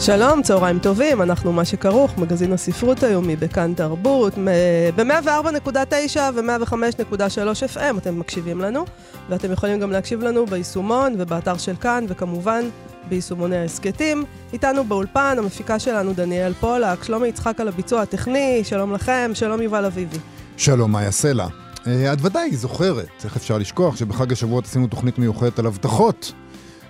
שלום, צהריים טובים, אנחנו מה שכרוך, מגזין הספרות היומי בכאן תרבות, ב-104.9 ו-105.3 FM אתם מקשיבים לנו, ואתם יכולים גם להקשיב לנו ביישומון ובאתר של כאן, וכמובן ביישומוני ההסכתים. איתנו באולפן, המפיקה שלנו דניאל פולק, שלומי יצחק על הביצוע הטכני, שלום לכם, שלום יובל אביבי. שלום, מאיה סלע. את ודאי זוכרת, איך אפשר לשכוח שבחג השבועות עשינו תוכנית מיוחדת על הבטחות.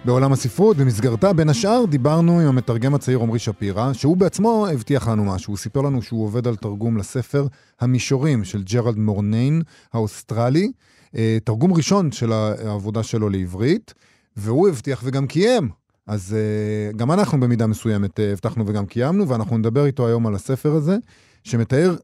בעולם הספרות, במסגרתה, בין השאר, דיברנו עם המתרגם הצעיר עמרי שפירא, שהוא בעצמו הבטיח לנו משהו. הוא סיפר לנו שהוא עובד על תרגום לספר המישורים של ג'רלד מרניין האוסטרלי, אה, תרגום ראשון של העבודה שלו לעברית, והוא הבטיח וגם קיים. אז אה, גם אנחנו במידה מסוימת אה, הבטחנו וגם קיימנו, ואנחנו נדבר איתו היום על הספר הזה, שמתאר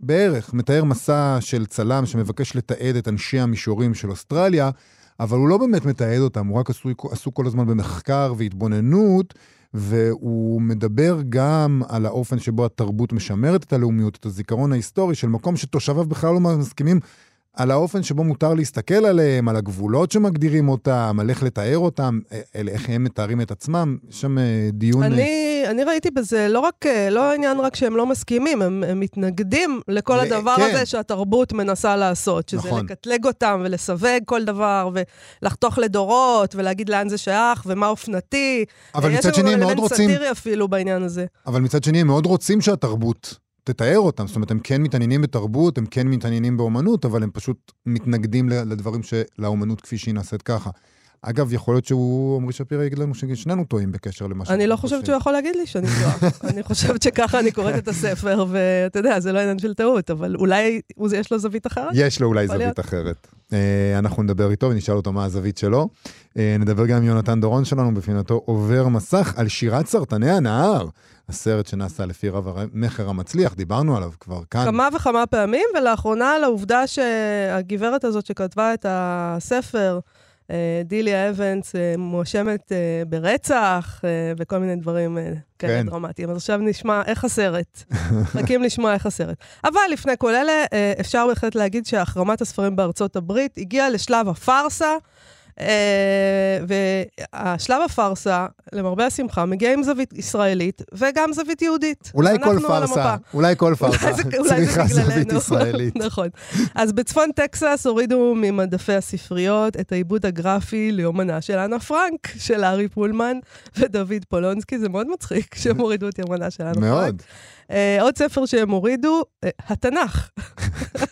בערך, מתאר מסע של צלם שמבקש לתעד את אנשי המישורים של אוסטרליה, אבל הוא לא באמת מתעד אותם, הוא רק עסוק כל הזמן במחקר והתבוננות, והוא מדבר גם על האופן שבו התרבות משמרת את הלאומיות, את הזיכרון ההיסטורי של מקום שתושביו בכלל לא מסכימים על האופן שבו מותר להסתכל עליהם, על הגבולות שמגדירים אותם, על איך לתאר אותם, אה, איך הם מתארים את עצמם. יש שם אה, דיון... אני, אני ראיתי בזה לא רק, אה, לא העניין רק שהם לא מסכימים, הם, הם מתנגדים לכל ל- הדבר כן. הזה שהתרבות מנסה לעשות, שזה נכון. לקטלג אותם ולסווג כל דבר, ולחתוך לדורות, ולהגיד לאן זה שייך, ומה אופנתי. אבל מצד שני הם מאוד רוצים... יש לנו אלמנט סאטירי אפילו בעניין הזה. אבל מצד שני הם מאוד רוצים שהתרבות... תתאר אותם. זאת אומרת, הם כן מתעניינים בתרבות, הם כן מתעניינים באומנות, אבל הם פשוט מתנגדים לדברים, של האומנות כפי שהיא נעשית ככה. אגב, יכול להיות שהוא, עמרי שפירא יגיד לנו ששנינו טועים בקשר למה שאני לא חושבת שהוא יכול להגיד לי שאני טועה. אני חושבת שככה אני קוראת את הספר, ואתה יודע, זה לא עניין של טעות, אבל אולי יש לו זווית אחרת? יש לו אולי זווית אחרת. אה, אנחנו נדבר איתו ונשאל אותו מה הזווית שלו. אה, נדבר גם עם יונתן דורון שלנו בפינתו עובר מסך על שירת סרטני הנהר. הסרט שנעשה לפי רב המכר המצליח, דיברנו עליו כבר כאן. כמה וכמה פעמים, ולאחרונה על העובדה שהגברת הזאת שכתבה את הספר, אה, דיליה אבנס, אה, מואשמת אה, ברצח וכל מיני דברים כאלה כן. דרמטיים. אז עכשיו נשמע איך הסרט. מחכים לשמוע איך הסרט. אבל לפני כל אלה, אפשר בהחלט להגיד שהחרמת הספרים בארצות הברית הגיעה לשלב הפארסה. אה, והשלב הפארסה, למרבה השמחה, מגיע עם זווית ישראלית וגם זווית יהודית. אולי כל פארסה, אולי כל פארסה צריכה זווית ישראלית. נכון. אז בצפון טקסס הורידו ממדפי הספריות את העיבוד הגרפי ליומנה של אנה פרנק, של ארי פולמן ודוד פולונסקי. זה מאוד מצחיק שהם הורידו את יומנה של אנה פרנק. מאוד. Uh, עוד ספר שהם הורידו, uh, התנ"ך.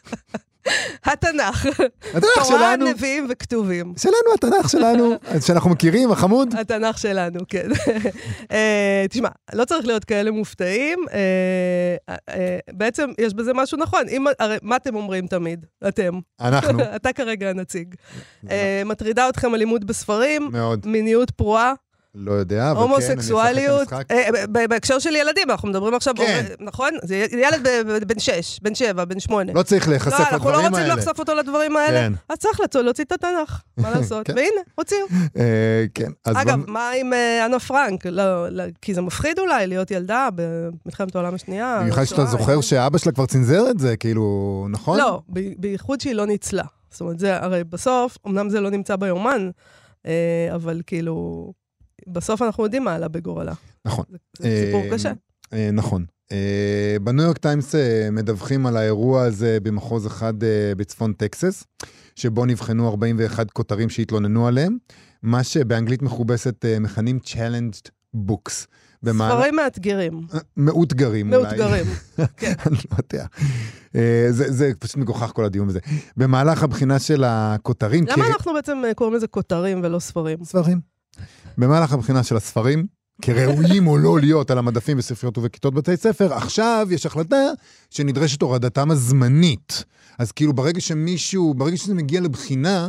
התנ"ך. התנ"ך שלנו. תורה, נביאים וכתובים. שלנו, התנ"ך שלנו, שאנחנו מכירים, החמוד. התנ"ך שלנו, כן. אה, תשמע, לא צריך להיות כאלה מופתעים. אה, אה, בעצם יש בזה משהו נכון. הרי מה אתם אומרים תמיד? אתם. אנחנו. אתה כרגע הנציג. מטרידה אתכם אלימות בספרים? מאוד. מיניות פרועה? לא יודע, אבל כן, אני אשחק את המשחק. אה, בהקשר של ילדים, אנחנו מדברים עכשיו, כן. נכון? זה ילד בן שש, בן שבע, בן שמונה. לא צריך להיחשף לדברים האלה. אנחנו לא רוצים לחשוף אותו לדברים האלה. כן. אז צריך להוציא את התנ"ך, מה לעשות? כן. והנה, הוציאו. אה, כן. אגב, מה עם אה, אנה פרנק? לא, לא, כי זה מפחיד אולי להיות ילדה במלחמת העולם השנייה. במיוחד שאתה זוכר שאבא שלה כבר צנזר את זה, כאילו, נכון? לא, בייחוד שהיא לא ניצלה. זאת אומרת, זה, הרי בסוף, אמנם זה לא נמצא ביומן, אבל כאילו... בסוף אנחנו יודעים מה עלה בגורלה. נכון. זה סיפור אה, קשה. אה, נכון. אה, בניו יורק טיימס מדווחים על האירוע הזה במחוז אחד בצפון טקסס, שבו נבחנו 41 כותרים שהתלוננו עליהם, מה שבאנגלית מכובסת מכנים challenged books. ספרים מאתגרים. מאותגרים אולי. מאותגרים, כן. אני לא יודע. זה, זה פשוט מגוחך כל הדיון הזה. במהלך הבחינה של הכותרים... למה אנחנו בעצם קוראים לזה כותרים ולא ספרים? ספרים. במהלך הבחינה של הספרים, כראויים או לא להיות על המדפים בספריות ובכיתות בתי ספר, עכשיו יש החלטה שנדרשת הורדתם הזמנית. אז כאילו ברגע שמישהו, ברגע שזה מגיע לבחינה,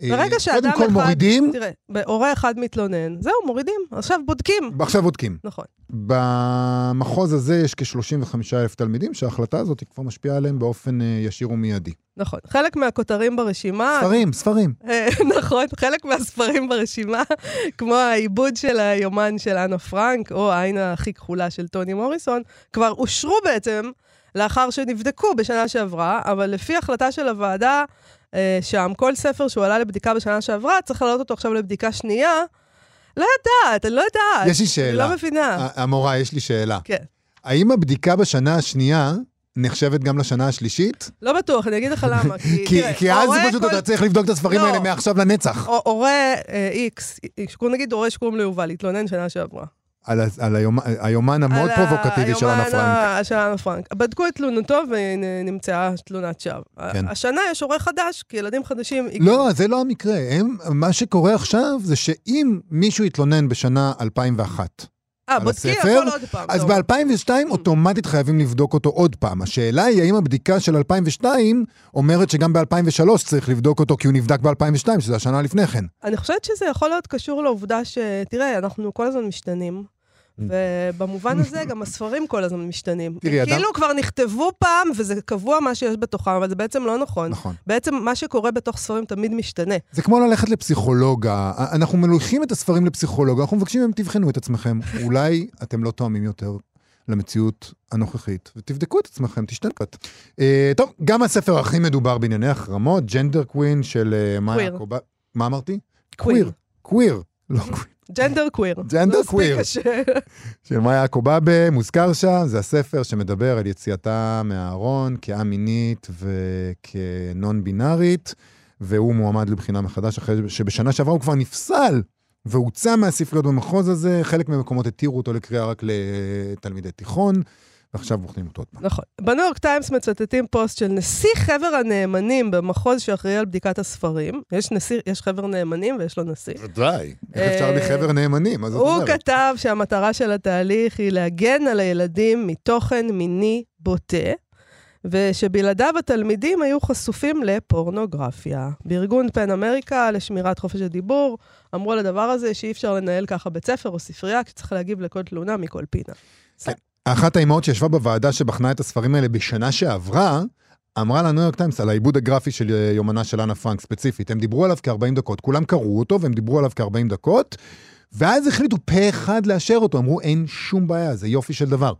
ברגע שאדם קודם כל אחד... מורידים, תראה, הורה אחד מתלונן, זהו, מורידים, עכשיו בודקים. עכשיו בודקים. נכון. במחוז הזה יש כ-35 אלף תלמידים, שההחלטה הזאת כבר משפיעה עליהם באופן אה, ישיר ומיידי. נכון. חלק מהכותרים ברשימה... ספרים, ספרים. אה, נכון, חלק מהספרים ברשימה, כמו העיבוד של היומן של אנה פרנק, או העין הכי כחולה של טוני מוריסון, כבר אושרו בעצם לאחר שנבדקו בשנה שעברה, אבל לפי החלטה של הוועדה, אה, שם כל ספר שהוא עלה לבדיקה בשנה שעברה, צריך להעלות אותו עכשיו לבדיקה שנייה. לא יודעת, אני לא יודעת. יש לי שאלה. אני לא מבינה. המורה, יש לי שאלה. כן. האם הבדיקה בשנה השנייה נחשבת גם לשנה השלישית? לא בטוח, אני אגיד לך למה. כי, כי, כי אז פשוט כל- אתה צריך לבדוק את הספרים לא. האלה מעכשיו לנצח. הורה אה, איקס, שקוראים- נגיד הורה שקוראים לו יובל, התלונן שנה שעברה. על, על היומ, היומן המאוד על פרובוקטיבי של אנה היומן פרנק. ה- של אנה פרנק. בדקו את תלונתו ונמצאה תלונת שווא. כן. השנה יש הורה חדש, כי ילדים חדשים... לא, זה לא המקרה. הם, מה שקורה עכשיו זה שאם מישהו יתלונן בשנה 2001, אה, על בודקים הכל עוד פעם. אז טוב. ב-2002 אוטומטית חייבים לבדוק אותו עוד פעם. השאלה היא האם הבדיקה של 2002 אומרת שגם ב-2003 צריך לבדוק אותו כי הוא נבדק ב-2002, שזה השנה לפני כן. אני חושבת שזה יכול להיות קשור לעובדה ש... תראה, אנחנו כל הזמן משתנים. ובמובן הזה גם הספרים כל הזמן משתנים. תראי, אדם- כאילו כבר נכתבו פעם, וזה קבוע מה שיש בתוכם, אבל זה בעצם לא נכון. נכון. בעצם מה שקורה בתוך ספרים תמיד משתנה. זה כמו ללכת לפסיכולוג. ה- אנחנו מלוכים את הספרים לפסיכולוג, אנחנו מבקשים מהם, תבחנו את עצמכם. אולי אתם לא תואמים יותר למציאות הנוכחית, ותבדקו את עצמכם, תשתלפת. אה, טוב, גם הספר הכי מדובר בענייני החרמות, ג'נדר קווין של מאיה. קובה... מה אמרתי? קוויר. קוויר. לא קוויר. ג'נדר קוויר. ג'נדר קוויר. של מאיה קובאבה, מוזכר שם, זה הספר שמדבר על יציאתה מהארון כאה מינית וכנון בינארית, והוא מועמד לבחינה מחדש אחרי שבשנה שעברה הוא כבר נפסל והוצא מהספריות במחוז הזה, חלק מהמקומות התירו אותו לקריאה רק לתלמידי תיכון, ועכשיו בוחנים אותו עוד פעם. נכון. בניו יורק טיימס מצטטים פוסט של נשיא חבר הנאמנים במחוז שאחראי על בדיקת הספרים. יש נשיא, יש חבר נאמנים ויש לו נשיא. ודאי. איך אפשר אה, לחבר נאמנים? מה זאת הוא אומרת? כתב שהמטרה של התהליך היא להגן על הילדים מתוכן מיני בוטה, ושבלעדיו התלמידים היו חשופים לפורנוגרפיה. בארגון פן אמריקה לשמירת חופש הדיבור, אמרו על הדבר הזה שאי אפשר לנהל ככה בית ספר או ספרייה, כי צריך להגיב לכל תלונה מכל פינה. אחת האימהות שישבה בוועדה שבחנה את הספרים האלה בשנה שעברה, אמרה לניו יורק טיימס על העיבוד הגרפי של יומנה של אנה פרנק ספציפית. הם דיברו עליו כ-40 דקות, כולם קראו אותו והם דיברו עליו כ-40 דקות, ואז החליטו פה אחד לאשר אותו, אמרו אין שום בעיה, זה יופי של דבר.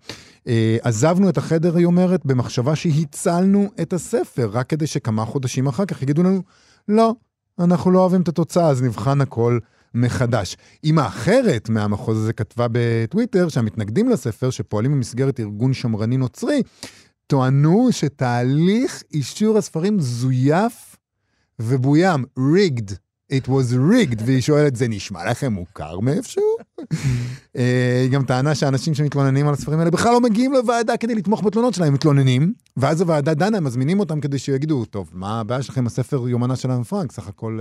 אה, עזבנו את החדר, היא אומרת, במחשבה שהצלנו את הספר, רק כדי שכמה חודשים אחר כך יגידו לנו, לא, אנחנו לא אוהבים את התוצאה, אז נבחן הכל מחדש. אימא אחרת מהמחוז הזה כתבה בטוויטר שהמתנגדים לספר, שפועלים במסגרת ארגון שמרני נוצרי, טוענו שתהליך אישור הספרים זויף ובוים, rigged. It was rigged, והיא שואלת, זה נשמע לכם מוכר מאיפשהו? אה, היא גם טענה שאנשים שמתלוננים על הספרים האלה בכלל לא מגיעים לוועדה כדי לתמוך בתלונות שלהם, מתלוננים, ואז הוועדה דנה, הם מזמינים אותם כדי שיגידו, טוב, מה הבעיה שלכם עם הספר יומנה של פרנק? סך הכל...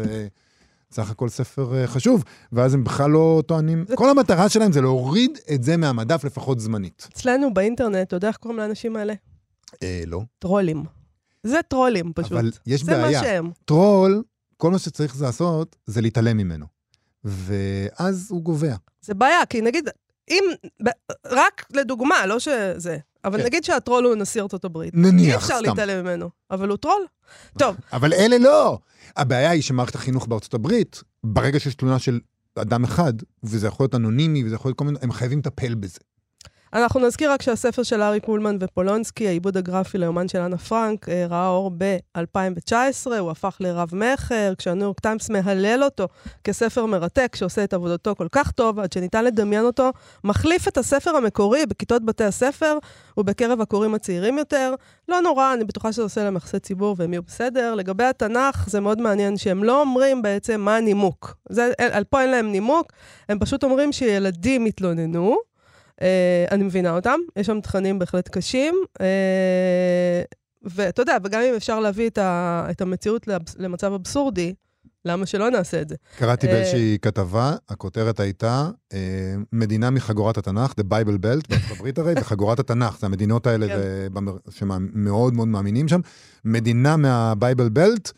סך הכל ספר אה, חשוב, ואז הם בכלל לא טוענים, כל המטרה שלהם זה להוריד את זה מהמדף לפחות זמנית. אצלנו באינטרנט, אתה יודע איך קוראים לאנשים האלה? אה, לא. טרולים. זה טרולים פשוט. אבל יש זה בעיה. מה שהם. טרול, כל מה שצריך לעשות זה להתעלם ממנו. ואז הוא גווע. זה בעיה, כי נגיד, אם, רק לדוגמה, לא שזה, אבל כן. נגיד שהטרול הוא נשיא ארצות הברית. נניח, אי אפשר סתם. להתעלם ממנו, אבל הוא טרול. טוב, אבל אלה לא. הבעיה היא שמערכת החינוך בארצות הברית, ברגע שיש תלונה של אדם אחד, וזה יכול להיות אנונימי, וזה יכול להיות כל מיני, הם חייבים לטפל בזה. אנחנו נזכיר רק שהספר של ארי פולמן ופולונסקי, העיבוד הגרפי ליומן של אנה פרנק, אה, ראה אור ב-2019, הוא הפך לרב-מכר, כשהניו יורק טיימס מהלל אותו כספר מרתק שעושה את עבודתו כל כך טוב, עד שניתן לדמיין אותו, מחליף את הספר המקורי בכיתות בתי הספר ובקרב הקוראים הצעירים יותר. לא נורא, אני בטוחה שזה עושה להם יחסי ציבור והם יהיו בסדר. לגבי התנ"ך, זה מאוד מעניין שהם לא אומרים בעצם מה הנימוק. זה, על פה אין להם נימוק, הם פשוט אומרים שילדים התלוננו. Uh, אני מבינה אותם, יש שם תכנים בהחלט קשים. Uh, ואתה יודע, וגם אם אפשר להביא את, ה, את המציאות לאבס- למצב אבסורדי, למה שלא נעשה את זה? קראתי אה, באיזושהי כתבה, הכותרת הייתה, אה, מדינה מחגורת התנ"ך, The Bible Belt, בארצות הברית הרי, וחגורת התנ"ך, זה המדינות האלה כן. שמאוד מאוד מאמינים שם. מדינה מהבייבל בלט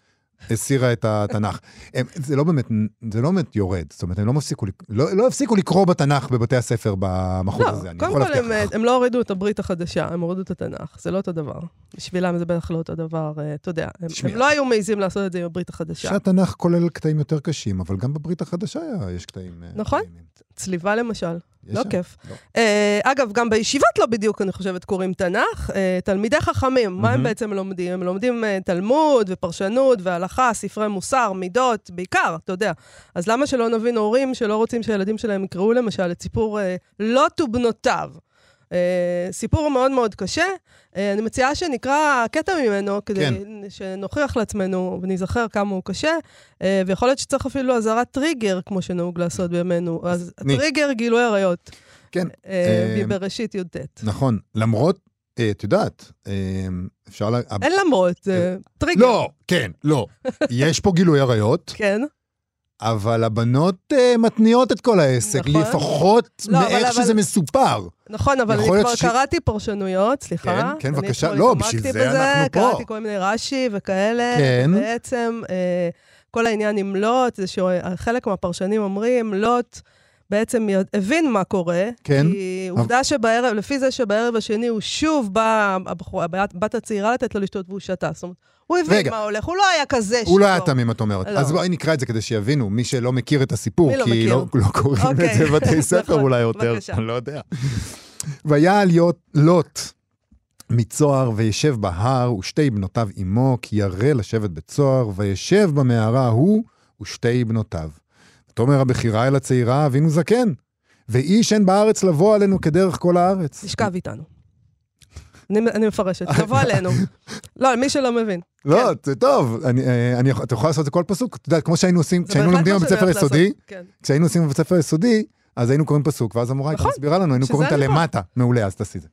הסירה את התנ"ך. הם, זה לא באמת, זה לא באמת יורד, זאת אומרת, הם לא הפסיקו, לק- לא, לא הפסיקו לקרוא בתנ"ך בבתי הספר במחוז לא, הזה, אני קודם יכול כל להבטיח הם, לך. הם לא הורידו את הברית החדשה, הם הורידו את התנ"ך, זה לא אותו דבר. בשבילם זה בטח לא אותו דבר, אה, אתה יודע. הם, הם לא היו מעיזים לעשות את זה עם הברית החדשה. שהתנ"ך כולל קטעים יותר קשים, אבל גם בברית החדשה יש קטעים... אה, נכון. צליבה למשל, לא שם? כיף. לא. אה, אגב, גם בישיבות לא בדיוק, אני חושבת, קוראים תנ"ך. אה, תלמידי חכמים, מה הם. בעצם לומדים? הם לומדים אה, תלמוד ופרשנות והלכה, ספרי מוסר, מידות, בעיקר, אתה יודע. אז למה שלא נבין הורים שלא רוצים שהילדים שלהם יקראו למשל את סיפור אה, לוט ובנותיו? אה, סיפור מאוד מאוד קשה. אה, אני מציעה שנקרא קטע ממנו, כדי כן. שנוכיח לעצמנו וניזכר כמה הוא קשה, אה, ויכול להיות שצריך אפילו אזהרת טריגר, כמו שנהוג לעשות בימינו. אז מי? טריגר גילוי עריות. כן, אה, אה, מבראשית י"ט. נכון. למרות, את יודעת, אה, אפשר לה... אין למרות, זה טריגר. לא, כן, לא. יש פה גילוי עריות, כן, אבל הבנות אה, מתניעות את כל העסק, נכון. לפחות לא, אבל- מאיך אבל- שזה מסופר. נכון, אבל אני כבר ש- קראתי פרשנויות, סליחה. כן, כן, בבקשה. לא, בשביל זה בזה, אנחנו פה. קראתי כל מיני רש"י וכאלה. כן. בעצם, אה, כל העניין עם לוט, זה שחלק מהפרשנים אומרים, לוט בעצם הבין מה קורה. כן. כי עובדה שבערב, לפי זה שבערב השני הוא שוב בא, הבחורה, הבת- הצעירה לתת לו לשתות והוא שתה. זאת אומרת, הוא הבין רגע. מה הולך, הוא לא היה כזה הוא לא היה שיכור. תמים, את אומרת. לא. אז בואי נקרא את זה כדי שיבינו, מי שלא מכיר את הסיפור, לא כי מכיר? לא לא קוראים את אוקיי. זה בבתי ספר נכון, אולי יותר, בבקשה. אני לא יודע. ויעל יות- לוט מצוהר וישב בהר ושתי בנותיו עמו, כי ירא לשבת בצוהר, וישב במערה הוא ושתי בנותיו. ותאמר הבכירה אל הצעירה, אבינו זקן, ואיש אין בארץ לבוא עלינו כדרך כל הארץ. תשכב איתנו. אני, אני מפרשת, תבוא עלינו. לא, מי שלא מבין. לא, זה טוב, אני, אה, אני, אתה יכול לעשות את זה כל פסוק. את יודעת, כמו שהיינו עושים, כשהיינו לומדים בבית ספר יסודי. כן. כשהיינו עושים בבית ספר יסודי, אז היינו קוראים פסוק, ואז המורה הייתה נכון. מסבירה לנו, היינו קוראים אותה אני פה. למטה. מעולה, אז תעשי את זה.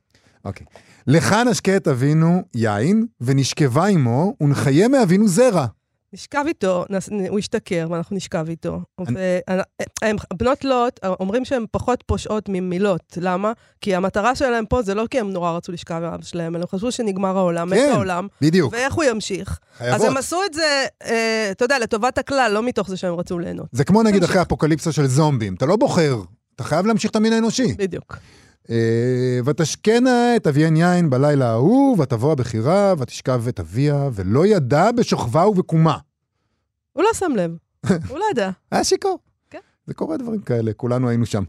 אוקיי. לך נשקה את אבינו יין, ונשכבה עמו, ונחיה מאבינו זרע. נשכב איתו, נס- הוא השתכר ואנחנו נשכב איתו. אני- והם- בנות לוט אומרים שהן פחות פושעות ממילות. למה? כי המטרה שלהם פה זה לא כי הם נורא רצו לשכב עם אבא שלהם, אלא הם חשבו שנגמר העולם, מת כן, העולם, בדיוק. ואיך הוא ימשיך. אז חייבות. הם עשו את זה, אה, אתה יודע, לטובת הכלל, לא מתוך זה שהם רצו ליהנות. זה כמו נגיד. אחרי אפוקליפסה של זומבים, אתה לא בוחר, אתה חייב להמשיך את המין האנושי. בדיוק. אה, ותשקנה את אביהן יין בלילה ההוא, ותבוא הבכירה, ותשכב את אביה, ולא ידע בשוכבה ובקומה. הוא לא שם לב, הוא לא ידע. היה שיכור. כן. זה קורה דברים כאלה, כולנו היינו שם.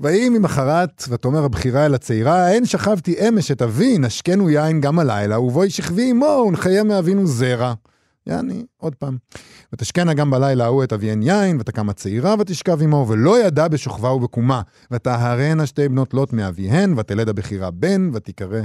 ויהי ממחרת, ותאמר הבכירה אל הצעירה, אין שכבתי אמש את אבי, נשקנו יין גם הלילה, ובואי שכבי עמו, ונחיה מאבינו זרע. יעני, עוד פעם. ותשקנה גם בלילה ההוא את אביהן יין, ותקם הצעירה ותשכב עמו, ולא ידע בשוכבה ובקומה. ותהרנה שתי בנות לוט מאביהן, ותלד הבכירה בן, ותקרא,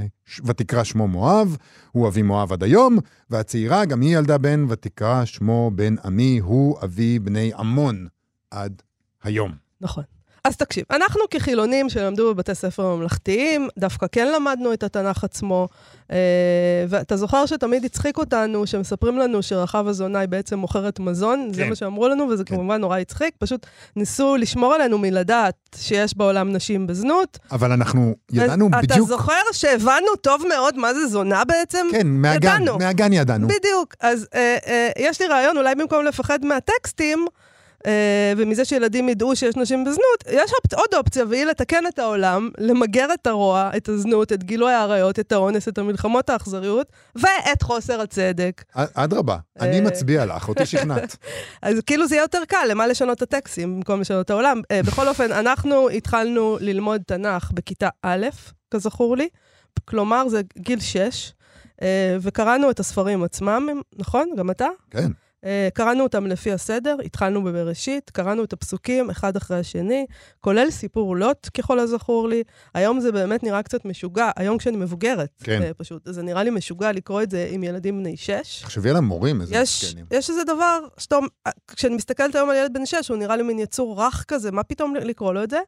ותקרא שמו מואב, הוא אבי מואב עד היום, והצעירה גם היא ילדה בן, ותקרא שמו בן עמי, הוא אבי בני עמון עד היום. נכון. אז תקשיב, אנחנו כחילונים שלמדו בבתי ספר ממלכתיים, דווקא כן למדנו את התנ"ך עצמו, אה, ואתה זוכר שתמיד הצחיק אותנו, שמספרים לנו שרחב הזונאי בעצם מוכרת מזון, זה כן. מה שאמרו לנו, וזה כן. כמובן נורא הצחיק, פשוט ניסו לשמור עלינו מלדעת שיש בעולם נשים בזנות. אבל אנחנו ידענו אתה בדיוק... זוכר שהבנו טוב מאוד מה זה זונה בעצם? כן, מהגן, ידענו. מהגן ידענו. בדיוק. אז אה, אה, יש לי רעיון, אולי במקום לפחד מהטקסטים, ומזה שילדים ידעו שיש נשים בזנות, יש אופ... עוד אופציה, והיא לתקן את העולם, למגר את הרוע, את הזנות, את גילוי העריות, את האונס, את המלחמות האכזריות, ואת חוסר הצדק. אדרבה, אני אה. מצביע לך, אותי שכנעת. אז כאילו זה יהיה יותר קל, למה לשנות את הטקסטים במקום לשנות את העולם? אה, בכל אופן, אנחנו התחלנו ללמוד תנ"ך בכיתה א', כזכור לי, כלומר זה גיל 6, אה, וקראנו את הספרים עצמם, נכון? גם אתה? כן. אה, קראנו אותם לפי הסדר, התחלנו בבראשית, קראנו את הפסוקים אחד אחרי השני, כולל סיפור לוט, ככל הזכור לי. היום זה באמת נראה קצת משוגע, היום כשאני מבוגרת, כן. אה, פשוט, זה נראה לי משוגע לקרוא את זה עם ילדים בני שש. תחשבי על המורים, איזה יש, מסכנים. יש איזה דבר, שאתה, כשאני מסתכלת היום על ילד בן שש, הוא נראה לי מין יצור רך כזה, מה פתאום לקרוא לו את זה?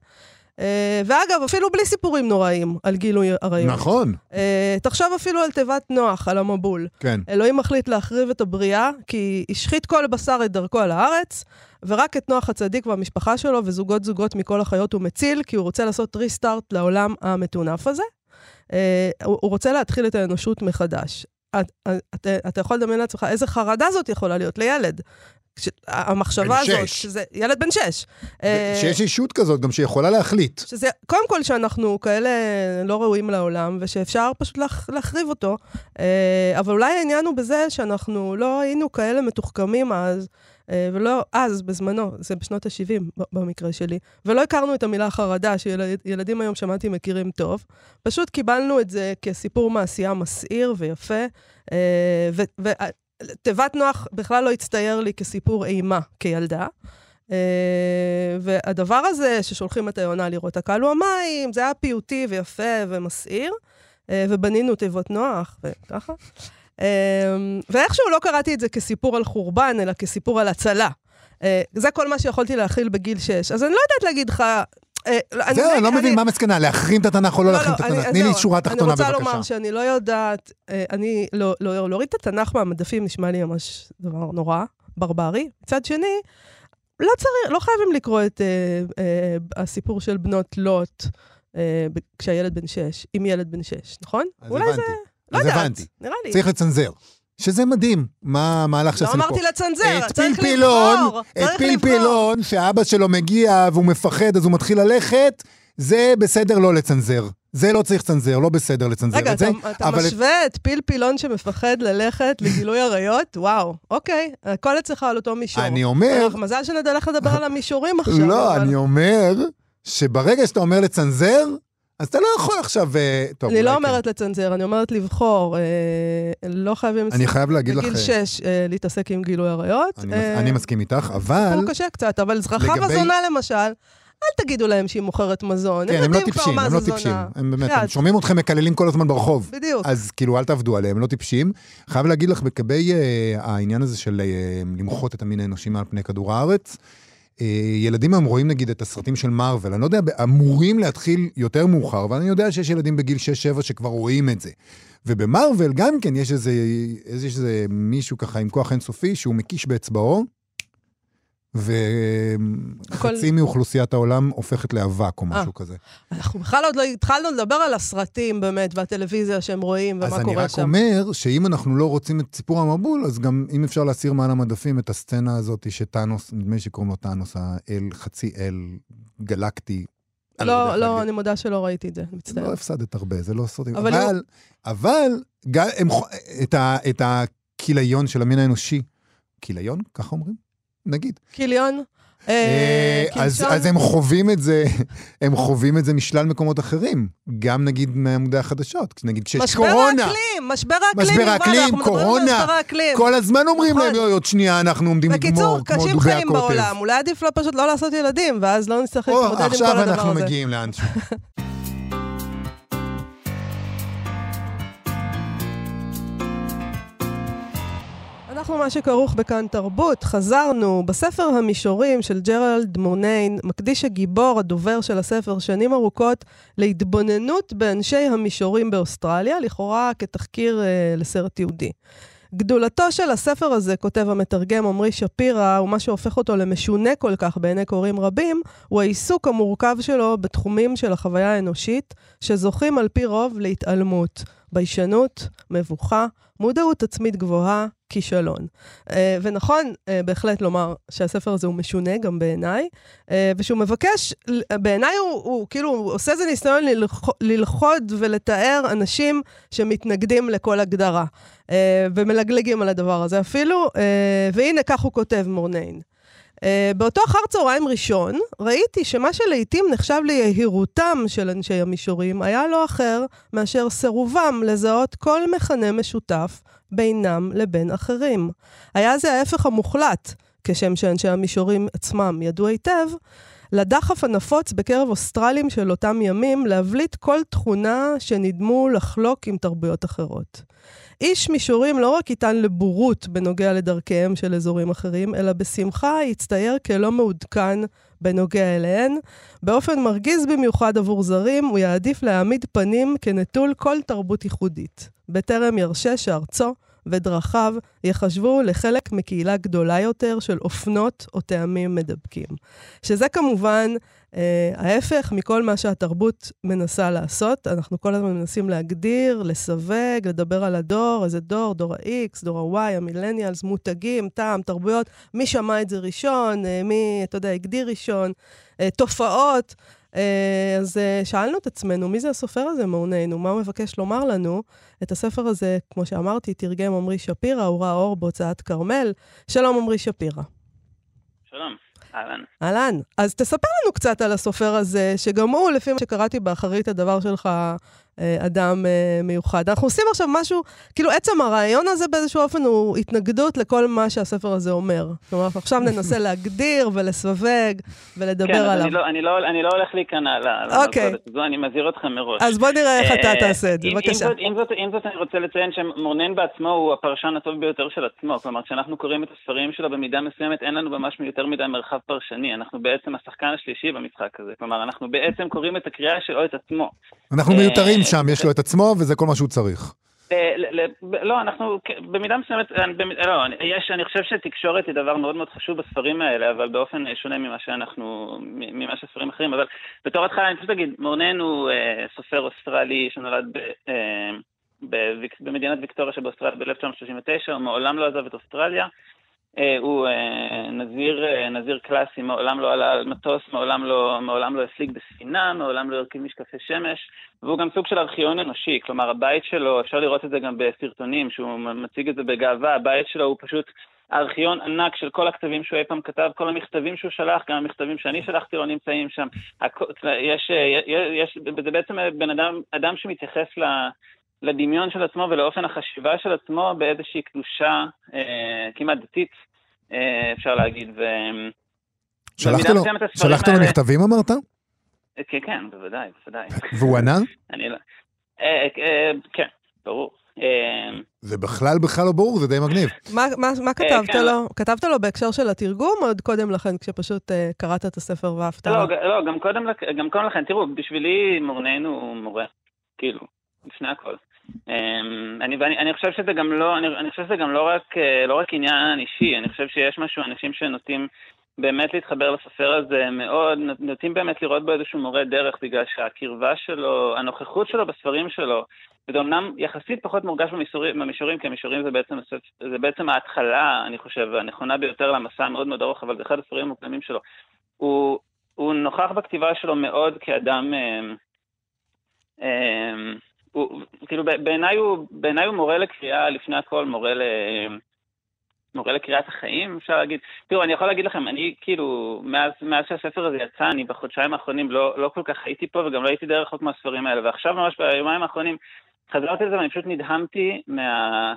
אה, ואגב, אפילו בלי סיפורים נוראים על גילוי עריות. נכון, אה, תחשוב אפילו על תיבת נוח, על המבול. כן. אלוהים מחליט להחריב את הבריאה, כי השחית כל בשר את דרכו על הארץ, ורק את נוח הצדיק והמשפחה שלו וזוגות זוגות מכל החיות הוא מציל, כי הוא רוצה לעשות ריסטארט לעולם המטונף הזה. אה, הוא הוא רוצה להתחיל את האנושות מחדש. אתה, אתה יכול לדמיין לעצמך איזה חרדה זאת יכולה להיות לילד. המחשבה הזאת, שש. שזה ילד בן שש. אה, שיש אישות כזאת גם שיכולה להחליט. שזה, קודם כל שאנחנו כאלה לא ראויים לעולם, ושאפשר פשוט להח, להחריב אותו. אה, אבל אולי העניין הוא בזה שאנחנו לא היינו כאלה מתוחכמים אז, ולא, אז, בזמנו, זה בשנות ה-70 במקרה שלי, ולא הכרנו את המילה חרדה, שילדים היום שמעתי מכירים טוב. פשוט קיבלנו את זה כסיפור מעשייה מסעיר ויפה, אה, ו... ו תיבת נוח בכלל לא הצטייר לי כסיפור אימה כילדה. Uh, והדבר הזה, ששולחים את היונה לראות הקלו המים, זה היה פיוטי ויפה ומסעיר, uh, ובנינו תיבות נוח, וככה. Uh, ואיכשהו לא קראתי את זה כסיפור על חורבן, אלא כסיפור על הצלה. Uh, זה כל מה שיכולתי להכיל בגיל 6. אז אני לא יודעת להגיד לך... אה, זהו, אני לא מבין מה המסקנה, להחרים את התנ"ך או לא להחרים את התנ"ך. תני לי שורה תחתונה בבקשה. אני רוצה לומר שאני לא יודעת, אה, אני, לא, לא, להוריד את התנ"ך מהמדפים נשמע לי ממש דבר נורא, ברברי. מצד שני, לא צריך, לא חייבים לקרוא את אה, אה, הסיפור של בנות לוט אה, כשהילד בן שש, עם ילד בן שש, נכון? אז אולי. זה... לא יודעת, הבנתי. נראה לי. צריך לצנזר. שזה מדהים, מה המהלך לא שעשינו פה. אמרתי לצנזר, את צריך פלפילון, לבחור. את צריך לבחור. פלפילון, שאבא שלו מגיע והוא מפחד אז הוא מתחיל ללכת, זה בסדר לא לצנזר. זה לא צריך לצנזר, לא בסדר לצנזר רגע, את זה. אתה, אתה אבל את- משווה את פלפילון שמפחד ללכת לגילוי עריות? וואו, אוקיי, הכל אצלך על אותו מישור. אני אומר, מזל שנדע לדבר על המישורים עכשיו. לא, אבל- אני אומר שברגע שאתה אומר לצנזר, אז אתה לא יכול עכשיו... אה, טוב, אני לא כן. אומרת לצנזר, אני אומרת לבחור. אה, לא חייבים אני חייב להגיד לך... בגיל אה, 6 אה, להתעסק עם גילוי עריות. אני, אה, אני מסכים איתך, אבל... הוא קשה קצת, אבל זרחה לגבי- וזונה למשל, אל תגידו להם שהיא מוכרת מזון. כן, הם לא יודעים כבר טיפשים, הם לא. טיפשים. הם באמת. הם שומעים אתכם מקללים כל הזמן ברחוב. בדיוק. אז כאילו, אל תעבדו עליהם, הם לא טיפשים. חייב להגיד לך, לגבי אה, העניין הזה של אה, למחות את המין האנושי מעל פני כדור הארץ, ילדים היום רואים נגיד את הסרטים של מארוול, אני לא יודע, אמורים להתחיל יותר מאוחר, אבל אני יודע שיש ילדים בגיל 6-7 שכבר רואים את זה. ובמארוול גם כן יש איזה, איזה, איזה מישהו ככה עם כוח אינסופי שהוא מקיש באצבעו, וחצי מאוכלוסיית העולם הופכת לאבק או משהו כזה. אנחנו בכלל עוד לא התחלנו לדבר על הסרטים באמת, והטלוויזיה שהם רואים, ומה אז אני קורה רק שם. אומר שאם אנחנו לא רוצים את סיפור המבול, אז גם אם אפשר להסיר מעל המדפים את הסצנה הזאת שטאנוס, נדמה לי שקוראים לו טאנוס, האל, חצי אל גלקטי. לא, לא, להגיד. אני מודה שלא ראיתי את זה, מצטער. לא הפסדת הרבה, זה לא סרטים. אבל אבל, ה, את הכיליון של המין האנושי, כיליון? ככה אומרים? נגיד. קיליון? אה, אה, אז, הם חווים את זה, הם חווים את זה משלל מקומות אחרים. גם נגיד מעמודי החדשות, נגיד כשיש קורונה. האקלים, משבר האקלים, משבר האקלים, אנחנו קורונה. משבר האקלים. כל הזמן אומרים נכון. להם, "יואי, עוד שנייה אנחנו עומדים בקיצור, לגמור, כמו קשים דובי חיים הקוטב. בעולם, אולי עדיף לא פשוט לא לעשות ילדים, ואז לא נצטרך להתמודד עם כל עכשיו הדבר אנחנו הזה. מגיעים לאנשהו. אנחנו מה שכרוך בכאן תרבות, חזרנו בספר המישורים של ג'רלד מוניין, מקדיש הגיבור, הדובר של הספר, שנים ארוכות להתבוננות באנשי המישורים באוסטרליה, לכאורה כתחקיר אה, לסרט יהודי. גדולתו של הספר הזה, כותב המתרגם עמרי שפירא, ומה שהופך אותו למשונה כל כך בעיני קוראים רבים, הוא העיסוק המורכב שלו בתחומים של החוויה האנושית, שזוכים על פי רוב להתעלמות, ביישנות, מבוכה, מודעות עצמית גבוהה, כישלון. Uh, ונכון uh, בהחלט לומר שהספר הזה הוא משונה גם בעיניי, uh, ושהוא מבקש, בעיניי הוא, הוא כאילו הוא עושה איזה ניסיון ללכ- ללכוד ולתאר אנשים שמתנגדים לכל הגדרה, ומלגלגים על הדבר הזה אפילו, והנה כך הוא כותב מורניין. Uh, באותו אחר צהריים ראשון, ראיתי שמה שלעיתים נחשב ליהירותם של אנשי המישורים היה לא אחר מאשר סירובם לזהות כל מכנה משותף בינם לבין אחרים. היה זה ההפך המוחלט, כשם שאנשי המישורים עצמם ידעו היטב, לדחף הנפוץ בקרב אוסטרלים של אותם ימים להבליט כל תכונה שנדמו לחלוק עם תרבויות אחרות. איש מישורים לא רק יטען לבורות בנוגע לדרכיהם של אזורים אחרים, אלא בשמחה יצטייר כלא מעודכן בנוגע אליהן. באופן מרגיז במיוחד עבור זרים, הוא יעדיף להעמיד פנים כנטול כל תרבות ייחודית, בטרם ירשה שארצו ודרכיו יחשבו לחלק מקהילה גדולה יותר של אופנות או טעמים מדבקים. שזה כמובן אה, ההפך מכל מה שהתרבות מנסה לעשות. אנחנו כל הזמן מנסים להגדיר, לסווג, לדבר על הדור, איזה דור, דור ה-X, דור ה-Y, המילניאלס, מותגים, טעם, תרבויות, מי שמע את זה ראשון, אה, מי, אתה יודע, הגדיר ראשון, אה, תופעות. אה, אז אה, שאלנו את עצמנו, מי זה הסופר הזה מעוננו? מה הוא מבקש לומר לנו? את הספר הזה, כמו שאמרתי, תרגם עמרי שפירא, הוא ראה אור בהוצאת כרמל. שלום, עמרי שפירא. שלום. אהלן. אהלן. אז תספר לנו קצת על הסופר הזה, שגם הוא, לפי מה שקראתי באחרית הדבר שלך, אדם אה, מיוחד. אנחנו עושים עכשיו משהו, כאילו עצם הרעיון הזה באיזשהו אופן הוא התנגדות לכל מה שהספר הזה אומר. כלומר, עכשיו ננסה להגדיר ולסווג ולדבר כן, עליו. כן, אני, לא, אני, לא, אני לא הולך להיכנע אוקיי. למלכודת הזו, אני מזהיר אותך מראש. אז בוא נראה איך אתה אה, תעשה את זה, אם, בבקשה. אם, זאת, אם, זאת, אני רוצה לציין שמורנן בעצמו הוא הפרשן הטוב ביותר של עצמו. כלומר, כשאנחנו קוראים את הספרים שלו במידה מסוימת, אין לנו ממש יותר מדי מרחב פרשני. אנחנו בעצם השחקן השלישי במשחק הזה. כלומר, אנחנו בעצם קוראים את הקריאה שלו את עצמו. אנחנו אה, מיותרים שם, יש לו את עצמו, וזה כל מה שהוא צריך. לא, אנחנו, במידה מסוימת, לא, יש, אני חושב שתקשורת היא דבר מאוד מאוד חשוב בספרים האלה, אבל באופן שונה ממה שאנחנו, ממה שספרים אחרים, אבל בתור התחלה אני פשוט אגיד, מורנן הוא אה, סופר אוסטרלי שנולד אה, במדינת ויקטוריה שבאוסטרליה ב-1939, הוא מעולם לא עזב את אוסטרליה. אה, הוא אה, נזיר, אה, נזיר קלאסי, מעולם לא עלה על מטוס, מעולם לא, מעולם לא הפליג בספינה, מעולם לא הרכיב משקפי שמש, והוא גם סוג של ארכיון אנושי, כלומר הבית שלו, אפשר לראות את זה גם בסרטונים, שהוא מציג את זה בגאווה, הבית שלו הוא פשוט ארכיון ענק של כל הכתבים שהוא אי פעם כתב, כל המכתבים שהוא שלח, גם המכתבים שאני שלחתי לו נמצאים שם. הכ- יש, יש, זה בעצם בן אדם, אדם שמתייחס ל... לדמיון של עצמו ולאופן החשיבה של עצמו באיזושהי קדושה אה, כמעט דתית, אה, אפשר להגיד. ו... שלחת לו- שלחת לו האלה- מכתבים אמרת? כן, כן, בוודאי, בוודאי. והוא ענה? אני לא... אה, אה, כן, ברור. אה, זה בכלל בכלל לא ברור, זה די מגניב. מה- מה- מה כתבת כן. לו? כתבת לו בהקשר של התרגום, או עוד קודם לכן, כשפשוט אה, קראת את הספר ואהבת? לא, לא, גם קודם, לכ- גם קודם לכן, תראו, בשבילי מורנן הוא מורה, כאילו, לפני הכל. אמ, אני, ואני, אני חושב שזה גם לא, אני, אני חושב שזה גם לא רק, אה, לא רק עניין אישי, אני חושב שיש משהו, אנשים שנוטים באמת להתחבר לסופר הזה מאוד, נוטים באמת לראות בו איזשהו מורה דרך, בגלל שהקרבה שלו, הנוכחות שלו בספרים שלו, וזה אמנם יחסית פחות מורגש במישורים, במישורים כי המישורים זה בעצם, זה בעצם ההתחלה, אני חושב, הנכונה ביותר למסע המאוד מאוד ארוך, אבל זה אחד הספרים המוקדמים שלו. הוא, הוא נוכח בכתיבה שלו מאוד כאדם, אמ, אמ, הוא, כאילו בעיניי הוא, בעיניי הוא מורה לקריאה, לפני הכל מורה ל... מורה לקריאת החיים, אפשר להגיד. תראו, אני יכול להגיד לכם, אני כאילו, מאז, מאז שהספר הזה יצא, אני בחודשיים האחרונים לא, לא כל כך הייתי פה וגם לא הייתי די רחוק מהספרים האלה, ועכשיו ממש ביומיים האחרונים חזרתי לזה ואני פשוט נדהמתי מה...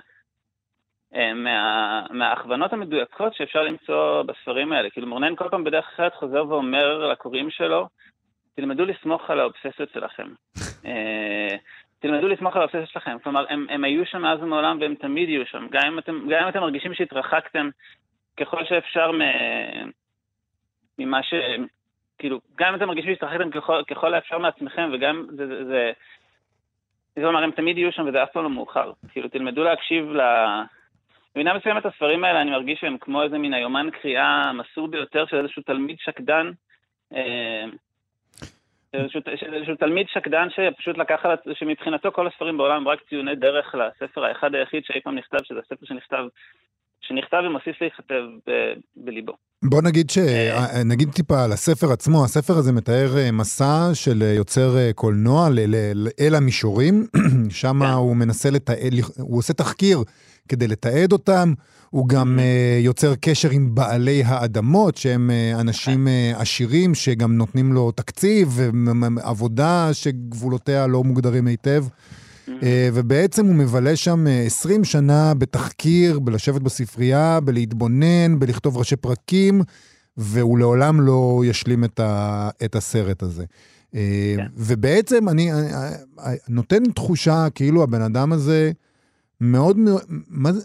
אה, מה, מההכוונות המדויקות שאפשר למצוא בספרים האלה. כאילו מורנן כל פעם בדרך אחרת חוזר ואומר לקוראים שלו, תלמדו לסמוך על האובססיות שלכם. אה, תלמדו לסמוך על האובססיות שלכם. כלומר, הם, הם היו שם מאז ומעולם והם תמיד יהיו שם. גם אם אתם, גם אם אתם מרגישים שהתרחקתם ככל שאפשר מ, ממה ש... כאילו, גם אם אתם מרגישים שהתרחקתם ככל, ככל האפשר מעצמכם, וגם זה... זה, זה כלומר, הם תמיד יהיו שם וזה אף פעם לא מאוחר. כאילו, תלמדו להקשיב ל... במידה מסוימת הספרים האלה, אני מרגיש שהם כמו איזה מין היומן קריאה המסור ביותר של איזשהו תלמיד שקדן. איזשהו תלמיד שקדן שפשוט לקח על, עצ- שמבחינתו כל הספרים בעולם הם רק ציוני דרך לספר האחד היחיד שאי פעם נכתב, שזה הספר שנכתב, שנכתב ומוסיף להיכתב ב- בליבו. בוא נגיד ש... אה. נגיד טיפה על הספר עצמו, הספר הזה מתאר אה, מסע של אה, יוצר אה, קולנוע ל- ל- אל המישורים, שם כן. הוא מנסה לתעד, הוא עושה תחקיר כדי לתעד אותם, הוא גם אה, יוצר קשר עם בעלי האדמות, שהם אה, אנשים אה, עשירים שגם נותנים לו תקציב ועבודה שגבולותיה לא מוגדרים היטב. אה, ובעצם הוא מבלה שם אה, 20 שנה בתחקיר, בלשבת בספרייה, בלהתבונן, בלכתוב ראשי פרקים, והוא לעולם לא ישלים את, ה, את הסרט הזה. אה, כן. ובעצם אני, אני, אני נותן תחושה כאילו הבן אדם הזה מאוד, מה זה,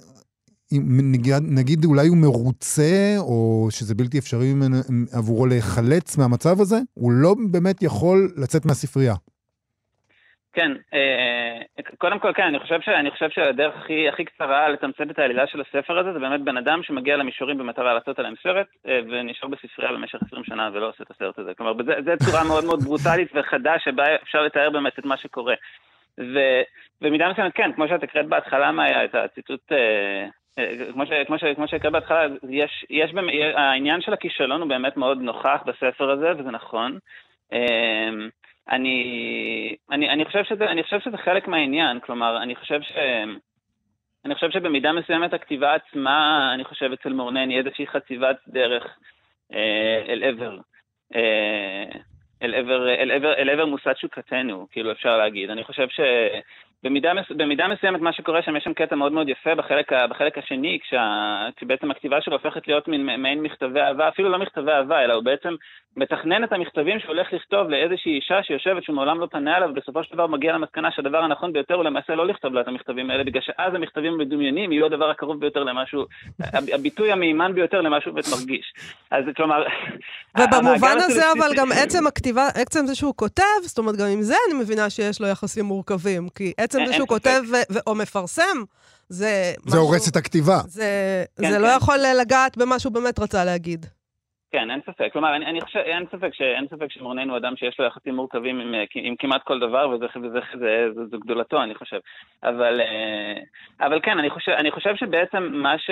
נגיד, נגיד אולי הוא מרוצה, או שזה בלתי אפשרי עבורו להיחלץ מהמצב הזה, הוא לא באמת יכול לצאת מהספרייה. כן, אה, קודם כל כן, אני חושב, ש, אני חושב שהדרך הכי, הכי קצרה לתמצת את העלילה של הספר הזה זה באמת בן אדם שמגיע למישורים במטרה לעשות עליהם סרט אה, ונשאר בספרייה במשך 20 שנה ולא עושה את הסרט הזה. כלומר, זו צורה מאוד מאוד ברוטלית וחדה שבה אפשר לתאר באמת את מה שקורה. ו, במידה מסוימת כן, כמו שאת הקראת בהתחלה, מה היה את הציטוט, אה, כמו, ש, כמו, כמו שהקראת בהתחלה, יש, יש, העניין של הכישלון הוא באמת מאוד נוכח בספר הזה וזה נכון. אני, אני, אני, חושב שזה, אני חושב שזה חלק מהעניין, כלומר, אני חושב ש... אני חושב שבמידה מסוימת הכתיבה עצמה, אני חושב אצל מורנן, היא איזושהי חציבת דרך אה, אל עבר, אה, אל עבר, אל עבר, אל עבר מוסד שוקתנו, כאילו אפשר להגיד. אני חושב ש... במידה, מס, במידה מסוימת מה שקורה שם, יש שם קטע מאוד מאוד יפה בחלק, בחלק השני, כשה, כשבעצם הכתיבה שלו הופכת להיות מין, מעין מכתבי אהבה, אפילו לא מכתבי אהבה, אלא הוא בעצם מתכנן את המכתבים שהוא הולך לכתוב לאיזושהי אישה שיושבת שהוא מעולם לא פנה אליו, ובסופו של דבר מגיע למסקנה שהדבר הנכון ביותר הוא למעשה לא לכתוב לה את המכתבים האלה, בגלל שאז המכתבים המדומיינים יהיו הדבר הקרוב ביותר למשהו, הביטוי המימן ביותר למשהו בית מרגיש. אז כלומר... ובמובן הזה אבל גם עצם הכתיבה, עצם זה שהוא כותב, זאת אומרת גם עם זה אני מבינה שיש לו יחסים מורכבים, כי עצם זה שהוא כותב או מפרסם, זה... זה הורס את הכתיבה. זה, כן, זה לא כן. לא יכול לגעת במה שהוא באמת רצה להגיד. כן, אין ספק. כלומר, אני, אני חושב, אין ספק, ש, אין ספק שמורנן הוא אדם שיש לו יחסים מורכבים עם, עם כמעט כל דבר, וזה, וזה, זה, זה, זה גדולתו, אני חושב. אבל, אה, אבל כן, אני חושב, אני חושב שבעצם מה, ש,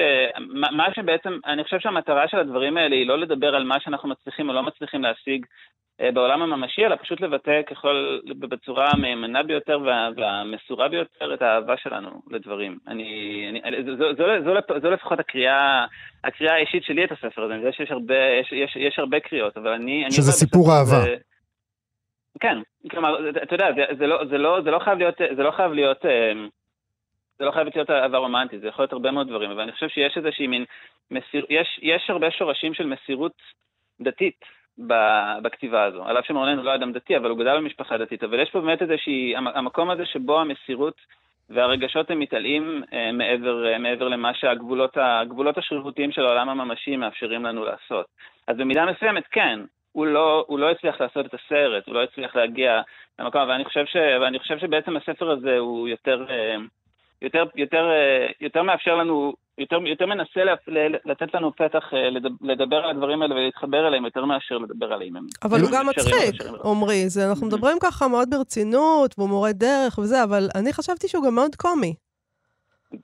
מה שבעצם, אני חושב שהמטרה של הדברים האלה היא לא לדבר על מה שאנחנו מצליחים או לא מצליחים להשיג אה, בעולם הממשי, אלא פשוט לבטא ככל, בצורה המהימנה ביותר וה, והמסורה ביותר את האהבה שלנו לדברים. אני, אני, זו, זו, זו, זו, זו לפחות הקריאה, הקריאה האישית שלי את הספר הזה, אני יודע שיש הרבה, יש, יש, יש הרבה קריאות, אבל אני... שזה סיפור אהבה. זה, כן, כלומר, אתה יודע, זה, זה, לא, זה, לא, זה לא חייב להיות, זה לא חייב להיות, אה, זה לא חייב להיות אהבה רומנטית, זה יכול להיות הרבה מאוד דברים, אבל אני חושב שיש איזושהי מין, מסיר, יש, יש הרבה שורשים של מסירות דתית בכתיבה הזו. על אף שמרונן הוא לא אדם דתי, אבל הוא גדל במשפחה דתית. אבל יש פה באמת איזושהי, המקום הזה שבו המסירות והרגשות הם מתעלים אה, מעבר, אה, מעבר למה שהגבולות השרירותיים של העולם הממשי מאפשרים לנו לעשות. אז במידה מסוימת, כן, הוא לא, הוא לא הצליח לעשות את הסרט, הוא לא הצליח להגיע למקום, ואני חושב, ש, ואני חושב שבעצם הספר הזה הוא יותר, אה, יותר, יותר, יותר מאפשר לנו יותר, יותר מנסה לתת לנו פתח אה, לדבר על הדברים האלה ולהתחבר אליהם יותר מאשר לדבר עליהם. אבל הוא גם מצחיק, עמרי. אנחנו מדברים ככה מאוד ברצינות, והוא מורה דרך וזה, אבל אני חשבתי שהוא גם מאוד קומי.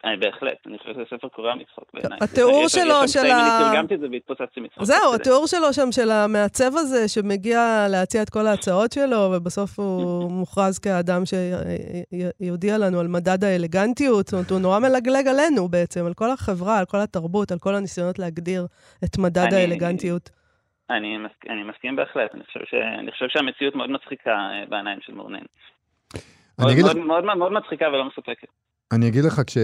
אני בהחלט, אני חושב שזה ספר קורע מצחוק בעיניי. התיאור שלו, של ה... אני תרגמתי את זה והתפוצצתי מצחוק. זהו, התיאור שלו שם, של המעצב הזה, שמגיע להציע את כל ההצעות שלו, ובסוף הוא מוכרז כאדם שיודיע לנו על מדד האלגנטיות. זאת אומרת, הוא נורא מלגלג עלינו בעצם, על כל החברה, על כל התרבות, על כל הניסיונות להגדיר את מדד האלגנטיות. אני, אני מסכים בהחלט, אני חושב, ש, אני חושב שהמציאות מאוד מצחיקה אה, בעיניים של מורנן. מאוד, מאוד, מאוד, מאוד מצחיקה ולא מספקת. אני אגיד לך, כש,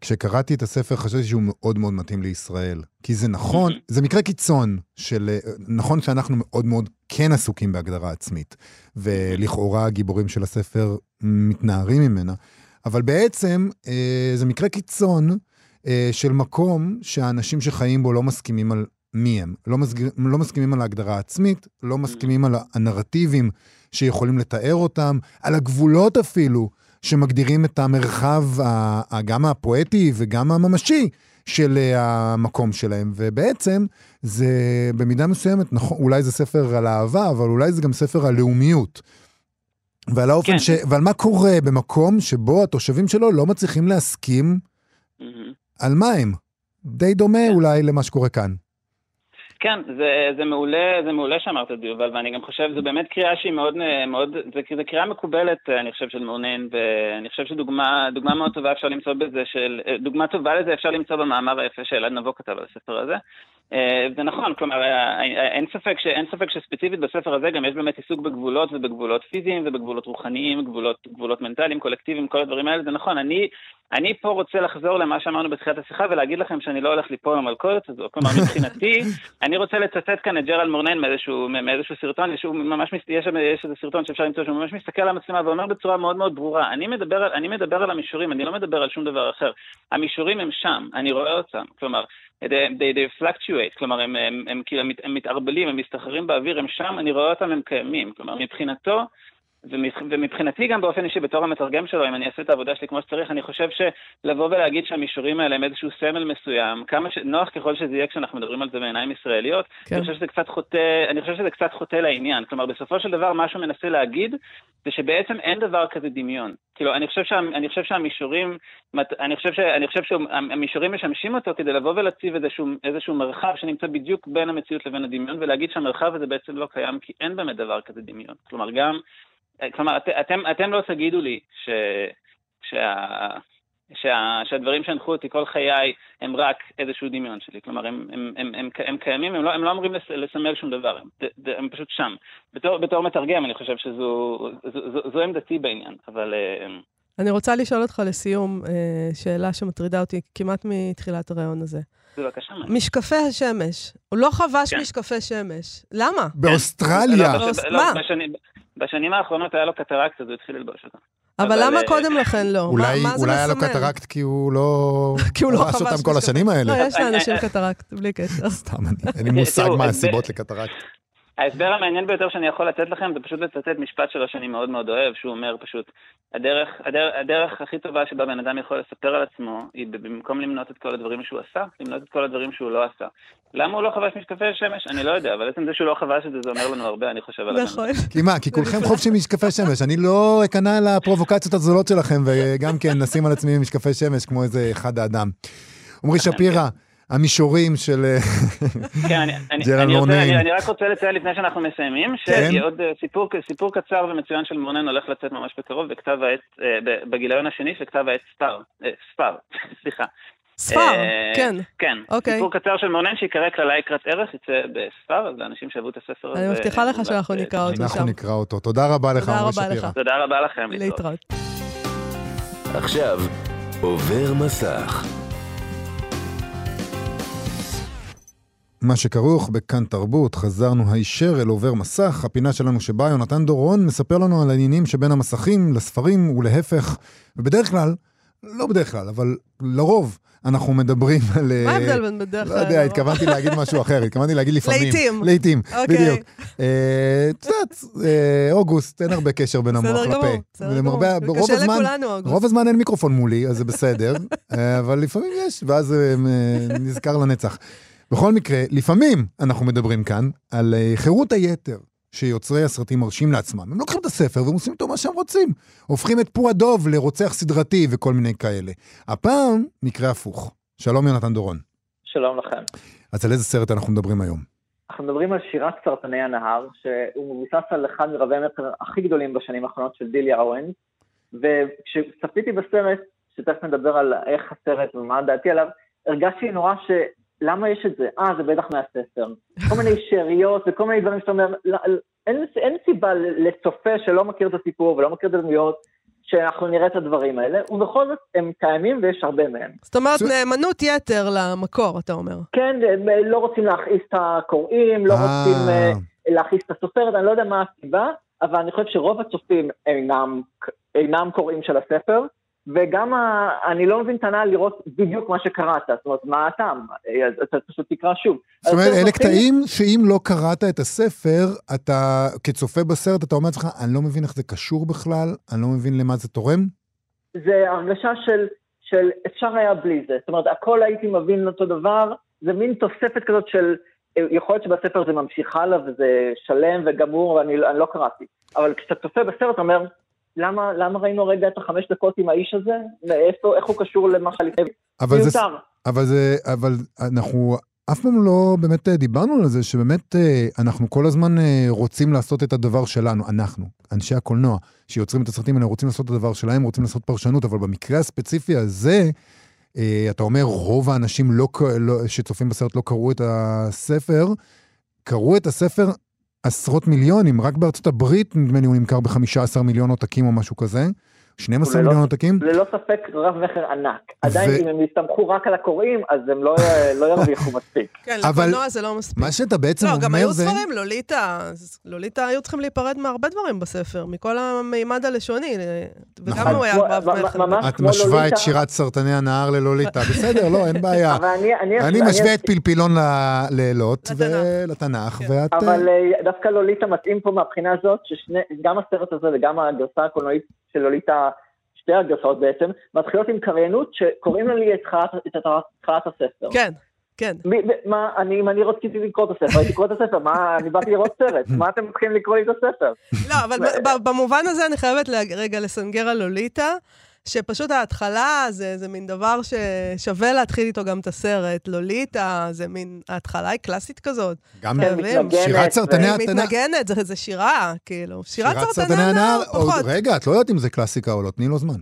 כשקראתי את הספר חשבתי שהוא מאוד מאוד מתאים לישראל. כי זה נכון, זה מקרה קיצון של, נכון שאנחנו מאוד מאוד כן עסוקים בהגדרה עצמית, ולכאורה הגיבורים של הספר מתנערים ממנה, אבל בעצם אה, זה מקרה קיצון אה, של מקום שהאנשים שחיים בו לא מסכימים על מי הם. לא, מסג... לא מסכימים על ההגדרה העצמית, לא מסכימים על הנרטיבים שיכולים לתאר אותם, על הגבולות אפילו. שמגדירים את המרחב גם הפואטי וגם הממשי של אה, המקום שלהם. ובעצם זה במידה מסוימת, נכון, אולי זה ספר על אהבה, אבל אולי זה גם ספר על לאומיות. ועל האופן כן. ש... ועל מה קורה במקום שבו התושבים שלו לא מצליחים להסכים mm-hmm. על מה הם. די דומה כן. אולי למה שקורה כאן. כן, זה, זה מעולה, זה מעולה שאמרת את זה, יובל, ואני גם חושב, זו באמת קריאה שהיא מאוד, מאוד, זה, זה קריאה מקובלת, אני חושב, של מעונן, ואני חושב שדוגמה מאוד טובה אפשר למצוא בזה, של, דוגמה טובה לזה אפשר למצוא במאמר היפה שאלעד נבו כתב על הספר הזה. אה, זה נכון, כלומר, אה, אה, אין ספק, ש, אין ספק שספציפית בספר הזה גם יש באמת עיסוק בגבולות ובגבולות פיזיים ובגבולות רוחניים, גבולות, גבולות מנטליים, קולקטיביים, כל הדברים האלה, זה נכון, אני, אני פה רוצה לחזור למה שאמרנו בתחילת השיחה ולהגיד לכם שאני לא הולך ליפול במלכודת הזו. כלומר, מבחינתי, אני רוצה לצטט כאן את ג'רל מורנן מאיזשהו, מאיזשהו סרטון, שהוא ממש, יש, יש איזה סרטון שאפשר למצוא שהוא ממש מסתכל על המצלמה ואומר בצורה מאוד מאוד ברורה, אני מדבר, אני מדבר על המישורים, אני לא מדבר על שום דבר אחר. המישורים הם שם, אני רואה אותם. כלומר, they, they, they fluctuate, כלומר, הם, הם, הם, הם, הם, הם מתערבלים, הם מסתחררים באוויר, הם שם, אני רואה אותם, הם קיימים. כלומר, מבחינתו, ומבחינתי גם באופן אישי, בתור המתרגם שלו, אם אני אעשה את העבודה שלי כמו שצריך, אני חושב שלבוא ולהגיד שהמישורים האלה הם איזשהו סמל מסוים, כמה ש... נוח ככל שזה יהיה כשאנחנו מדברים על זה בעיניים ישראליות, כן. אני, חושב שזה קצת חוטא, אני חושב שזה קצת חוטא לעניין. כלומר, בסופו של דבר, מה שהוא מנסה להגיד, זה שבעצם אין דבר כזה דמיון. כאילו, אני חושב, שה... אני חושב שהמישורים, אני חושב, ש... אני חושב שהמישורים משמשים אותו כדי לבוא ולהציב איזשהו, איזשהו מרחב שנמצא בדיוק בין המציאות לבין הדמיון, ולהגיד שהמרחב הזה בעצם לא קיים, כי אין באמת דבר כזה דמיון. כלומר, גם... כלומר, את, אתם, אתם לא תגידו לי ש, שה, שה, שהדברים שהנחו אותי כל חיי הם רק איזשהו דמיון שלי. כלומר, הם, הם, הם, הם, הם קיימים, הם לא, הם לא אמורים לסמל שום דבר, הם, הם פשוט שם. בתור, בתור מתרגם, אני חושב שזו זו, זו, זו עמדתי בעניין, אבל... אה, אני רוצה לשאול אותך לסיום אה, שאלה שמטרידה אותי כמעט מתחילת הרעיון הזה. בבקשה. משקפי השמש. הוא לא חבש כן. משקפי שמש. למה? באוסטרליה. לא, לא, מה? בשנים האחרונות היה לו קטרקט, אז הוא התחיל ללבוש אותה. אבל למה אה, קודם לכן לא? אולי, מה, מה אולי היה לו קטרקט כי הוא לא... כי הוא לא חבש אותם כל השנים האלה. לא, יש לאנשים קטרקט, בלי קשר. סתם, אין לי מושג מה הסיבות לקטרקט. ההסבר המעניין ביותר שאני יכול לתת לכם זה פשוט לצטט משפט שלו שאני מאוד מאוד אוהב, שהוא אומר פשוט, הדרך, הדרך, הדרך הכי טובה שבה בן אדם יכול לספר על עצמו, היא במקום למנות את כל הדברים שהוא עשה, למנות את כל הדברים שהוא לא עשה. למה הוא לא חבש משקפי שמש? אני לא יודע, אבל עצם זה שהוא לא חבש את זה, זה אומר לנו הרבה, אני חושב על נכון. כי מה, כי כולכם חובשים משקפי שמש. אני לא אכנע לפרובוקציות הזולות שלכם, וגם כן נשים על עצמי משקפי שמש כמו איזה אחד האדם. עמרי שפירא, המישורים של אה, כן, ג'רל מורנן. אני רק רוצה לציין לפני שאנחנו מסיימים, כן. שעוד אה, סיפור, סיפור קצר ומצוין של מורנן הולך לצאת ממש בקרוב בכתב העת, אה, בגיליון השני של כתב העת ספר, ספר, סליחה. ספר, כן. כן, אוקיי. סיפור קצר של מורנן שיקרא כללה יקרת ערך, יצא בספר, אז לאנשים שאהבו את הספר הזה. אני מבטיחה לך שאנחנו נקרא אותו שם. אנחנו נקרא אותו. תודה רבה לך, עמרי שפירא. תודה רבה לכם. להתראות. עכשיו, עובר מסך. מה שכרוך בכאן תרבות, חזרנו הישר אל עובר מסך, הפינה שלנו שבה יונתן דורון מספר לנו על העניינים שבין המסכים לספרים ולהפך, ובדרך כלל, לא בדרך כלל, אבל לרוב, אנחנו מדברים על... מה ההבדל בין בדרך כלל? לא יודע, התכוונתי להגיד משהו אחר, התכוונתי להגיד לפעמים. לעיתים. לעיתים, בדיוק. אה, את יודעת, אה, אוגוסט, אין הרבה קשר בין המוח לפה. בסדר גמור, בסדר גמור. קשה לכולנו אוגוסט. רוב הזמן אין מיקרופון מולי, אז זה בסדר, אה, אבל לפעמים יש, ואז נזכר לנצח. בכל מקרה, לפעמים אנחנו מדברים כאן על אה, חירות היתר שיוצרי הסרטים מרשים לעצמם. הם לוקחים את הספר והם עושים איתו מה שהם רוצים. הופכים את פור הדוב לרוצח סדרתי וכל מיני כאלה. הפעם, מקרה הפוך. שלום יונתן דורון. שלום לכם. אז על איזה סרט אנחנו מדברים היום? אנחנו מדברים על שירת סרטני הנהר, שהוא מבוסס על אחד מרבי המטר הכי גדולים בשנים האחרונות של דיליה אוהן, וכשצפיתי בסרט, שתכף נדבר על איך הסרט ומה דעתי עליו, הרגשתי נורא ש... למה יש את זה? אה, זה בטח מהספר. כל מיני שאריות וכל מיני דברים שאתה אומר, לא, אין, אין סיבה לצופה שלא מכיר את הסיפור ולא מכיר את הדמויות, שאנחנו נראה את הדברים האלה, ובכל זאת הם קיימים ויש הרבה מהם. זאת אומרת, נאמנות יתר למקור, אתה אומר. כן, לא רוצים להכעיס את הקוראים, לא רוצים אה, להכעיס את הסופרת, אני לא יודע מה הסיבה, אבל אני חושב שרוב הצופים אינם, אינם קוראים של הספר, וגם ה... אני לא מבין את הנאה לראות בדיוק מה שקראת, זאת אומרת, מה הטעם? אתה פשוט תקרא שוב. זאת אומרת, אלה קטעים שאם לא קראת את הספר, אתה, כצופה בסרט, אתה אומר לעצמך, אני לא מבין איך זה קשור בכלל, אני לא מבין למה זה תורם? זה הרגשה של, של אפשר היה בלי זה. זאת אומרת, הכל הייתי מבין אותו דבר, זה מין תוספת כזאת של, יכול להיות שבספר זה ממשיך הלאה וזה שלם וגמור, ואני לא קראתי. אבל כשאתה צופה בסרט, אתה אומר, למה, למה ראינו רגע את החמש דקות עם האיש הזה? ואיפה, איך הוא קשור למה שלפני? אבל זה, אבל זה, אבל אנחנו אף פעם לא באמת אה, דיברנו על זה, שבאמת אה, אנחנו כל הזמן אה, רוצים לעשות את הדבר שלנו, אנחנו, אנשי הקולנוע, שיוצרים את הסרטים האלה, רוצים לעשות את הדבר שלהם, רוצים לעשות פרשנות, אבל במקרה הספציפי הזה, אתה אומר, רוב האנשים לא, לא, שצופים בסרט לא קראו את הספר, קראו את הספר עשרות מיליונים, רק בארצות הברית נדמה לי הוא נמכר ב-15 מיליון עותקים או משהו כזה. 12 וללא- מיליון עותקים. ללא ספק רב מכר ענק. עדיין ו- אם הם יסתמכו רק על הקוראים, אז הם לא לא ירוויחו מספיק. כן, אבל- לקולנוע זה לא מספיק. מה שאתה בעצם לא, גם אומר היו זה... ספרים, לוליטה, לוליטה היו צריכים להיפרד מהרבה דברים בספר, מכל המימד הלשוני, וגם נכון. הוא היה רב מכר. את משווה את. שירת סרטני הנהר ללוליטה. בסדר, לא, אין בעיה. אבל אני... אני- אני אני- משווה את פלפילון ל- לאלות לתנ"ך. ולתנ"ך, כן. ואת... אבל אה, דווקא לוליטה מתאים פה מהבחינה הזאת, שגם הסרט הזה וגם הגרסה הקולנועית של לוליטה, שתי הגרסאות בעצם, מתחילות עם קריינות שקוראים לי את התחלת- הספר. כן, כן. מה, אני, אם אני רציתי לקרוא את הספר, הייתי קורא את הספר, מה, אני באתי לראות סרט, מה אתם מתחילים לקרוא לי את הספר? לא, אבל במובן הזה אני חייבת רגע לסנגר על לוליטה, שפשוט ההתחלה זה, זה מין דבר ששווה להתחיל איתו גם את הסרט. לוליטה זה מין, ההתחלה היא קלאסית כזאת. גם כן, מתנגנת, שירת סרטני היא התנ"ך. מתנגנת, זה, זה שירה, כאילו. שירת שירת סרטני הנער, עוד- פחות. רגע, את לא יודעת אם זה קלאסיקה או לא, תני לו זמן.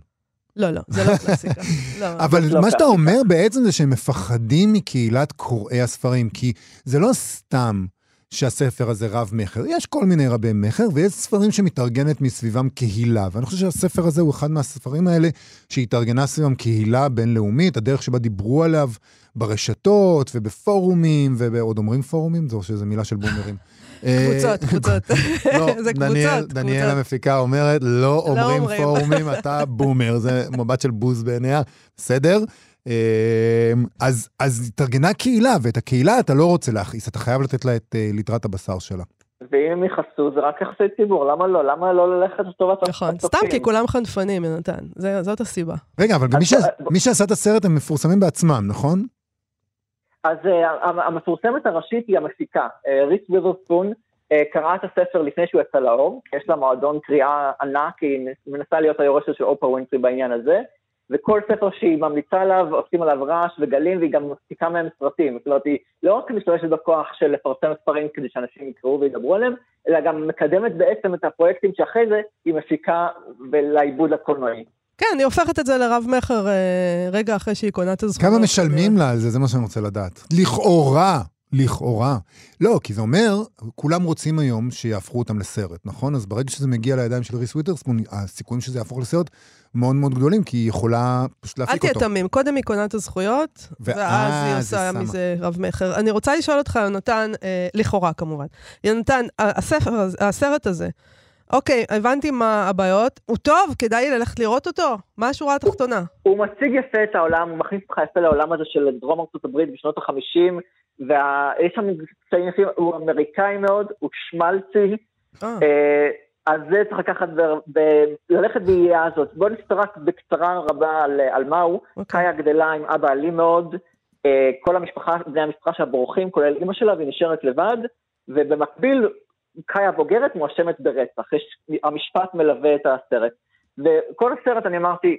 לא, לא, זה לא קלאסיקה. לא. אבל לא מה שאתה. אומר בעצם זה שהם מפחדים מקהילת קוראי הספרים, כי זה לא סתם שהספר הזה רב-מכר. יש כל מיני רבי-מכר, ויש ספרים שמתארגנת מסביבם קהילה. ואני חושב שהספר הזה הוא אחד מהספרים האלה שהתארגנה סביבם קהילה בינלאומית, הדרך שבה דיברו עליו ברשתות ובפורומים, ועוד אומרים פורומים? זו שזו מילה של בומרים. קבוצות, אה, קבוצות. לא, זה דניאל, קבוצות, דניאל קבוצות. המפיקה אומרת, לא אומרים אומרים. פורומים, אתה בומר, זה מבט של בוז בעיניה, בסדר? אמ, אז, אז התארגנה קהילה, ואת הקהילה אתה לא רוצה להכעיס, אתה חייב לתת לה את אה, ליטרת הבשר שלה. ואם הם יכעסו זה רק יחסי ציבור, למה לא? למה לא ללכת לטובת נכון, הצופים? סתם כי כולם חנפנים, יונתן. זה- זאת הסיבה. רגע, אבל גם מי. בוא- מי שעשה את הסרט הם מפורסמים בעצמם, נכון? אז uh, המפורסמת הראשית היא המפיקה, ריס ויברספון, uh, קראה את הספר לפני שהוא יצא לאור, יש לה מועדון קריאה ענק, היא מנסה להיות היורשת של אופרה ווינפרי בעניין הזה, וכל ספר שהיא ממליצה עליו עושים עליו רעש וגלים, והיא גם מפיקה מהם סרטים. זאת אומרת, היא לא רק משתמשת בכוח של לפרסם ספרים כדי שאנשים יקראו וידברו עליהם, אלא גם מקדמת בעצם את הפרויקטים שאחרי זה היא מפיקה לעיבוד הקולנועי. כן, היא הופכת את זה לרב-מכר אה, רגע אחרי שהיא קונה את הזכויות. כמה משלמים לה על זה? זה מה שאני רוצה לדעת. לכאורה, לכאורה. לא, כי זה אומר, כולם רוצים היום שיהפכו אותם לסרט, נכון? אז ברגע שזה מגיע לידיים של ריס וויטרספון, הסיכויים שזה יהפוך לסרט מאוד מאוד גדולים, כי היא יכולה פשוט להפיק אותו. אל תהיה תמים, קודם היא קונה את הזכויות, ואז היא עושה מזה רב-מכר. אני רוצה לשאול אותך, יונתן, אה, לכאורה כמובן, יונתן, הספר, הסרט הזה, אוקיי, הבנתי מה הבעיות, הוא טוב, כדאי ללכת לראות אותו? מה השורה התחתונה? הוא, הוא מציג יפה את העולם, הוא מכניס אותך יפה לעולם הזה של דרום ארצות הברית בשנות החמישים. והאיש המבצעים הכי, הוא אמריקאי מאוד, הוא שמלצי, אה. אה, אז זה צריך לקחת, ללכת בידיעה הזאת. בואו נסתר רק בקצרה רבה על, על מה הוא. אוקיי. קאיה גדלה עם אבא אלים מאוד, אה, כל המשפחה, בני המשפחה שלה בורחים, כולל אימא שלה, והיא נשארת לבד, ובמקביל, קאיה בוגרת מואשמת ברצח. יש, המשפט מלווה את הסרט. וכל הסרט, אני אמרתי,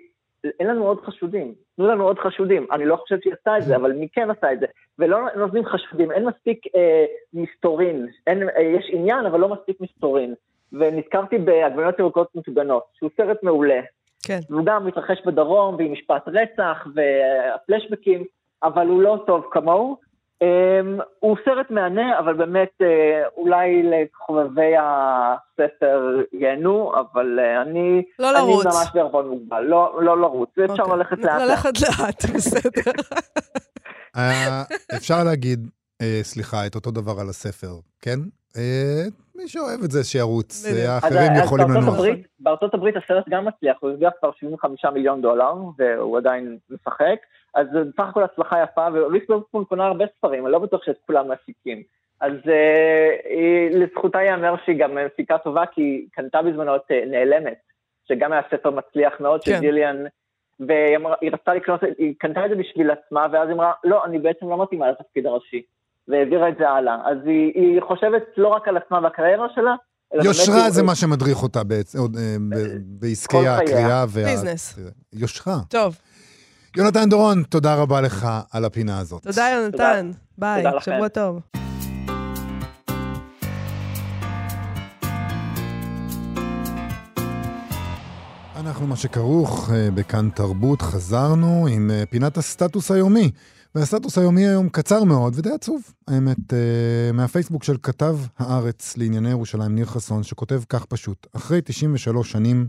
אין לנו עוד חשודים, תנו לנו עוד חשודים. אני לא חושב שהיא עשתה את זה, אבל מי כן עשה את זה? ולא נותנים חשודים, אין מספיק אה, מסתורין, אין, אה, יש עניין, אבל לא מספיק מסתורין. ונזכרתי בעגבניות ירוקות מטוגנות, שהוא סרט מעולה. כן. והוא גם מתרחש בדרום, ועם משפט רצח, והפלשבקים, אבל הוא לא טוב כמוהו. Um, הוא סרט מהנה, אבל באמת uh, אולי לחובבי הספר ייהנו, אבל uh, אני, לא לרוץ. אני ממש בערבון מוגבל, לא, לא לרוץ, ואפשר אוקיי. ללכת לאט. ללכת לאט, בסדר. אה, אפשר להגיד, סליחה, את אותו דבר על הספר, כן? אה, מי שאוהב את זה שירוץ. אה, האחרים אז יכולים בארצות לנוח. הברית, בארצות הברית הסרט גם מצליח, הוא הרוויח כבר 75 מיליון דולר, והוא עדיין משחק, אז זה בסך הכל הצלחה יפה, וריס לובספון קונה הרבה ספרים, אני לא בטוח שאת כולם מפיקים. אז אה, לזכותה ייאמר שהיא גם מפיקה טובה, כי היא קנתה בזמנו את אה, נעלמת, שגם היה ספר מצליח מאוד של כן. גיליאן, והיא רצתה לקנות, היא קנתה את זה בשביל עצמה, ואז היא אמרה, לא, אני בעצם לא מתאימה לתפקיד הראשי. והעבירה את זה הלאה. אז היא, היא חושבת לא רק על עצמה והקריירה שלה. יושרה זה מה שמדריך אותה בעצ- עוד, אה, ב- בעסקי. הקריאה. וה- ביזנס. יושרה. טוב, יונתן דורון, תודה רבה לך על הפינה הזאת. תודה יונתן. ביי. שבוע טוב. אנחנו מה שכרוך אה, בכאן תרבות, חזרנו עם אה, פינת הסטטוס היומי. והסטטוס היומי היום קצר מאוד ודי עצוב, האמת, אה, מהפייסבוק של כתב הארץ לענייני ירושלים, ניר חסון, שכותב כך פשוט: אחרי 93 שנים,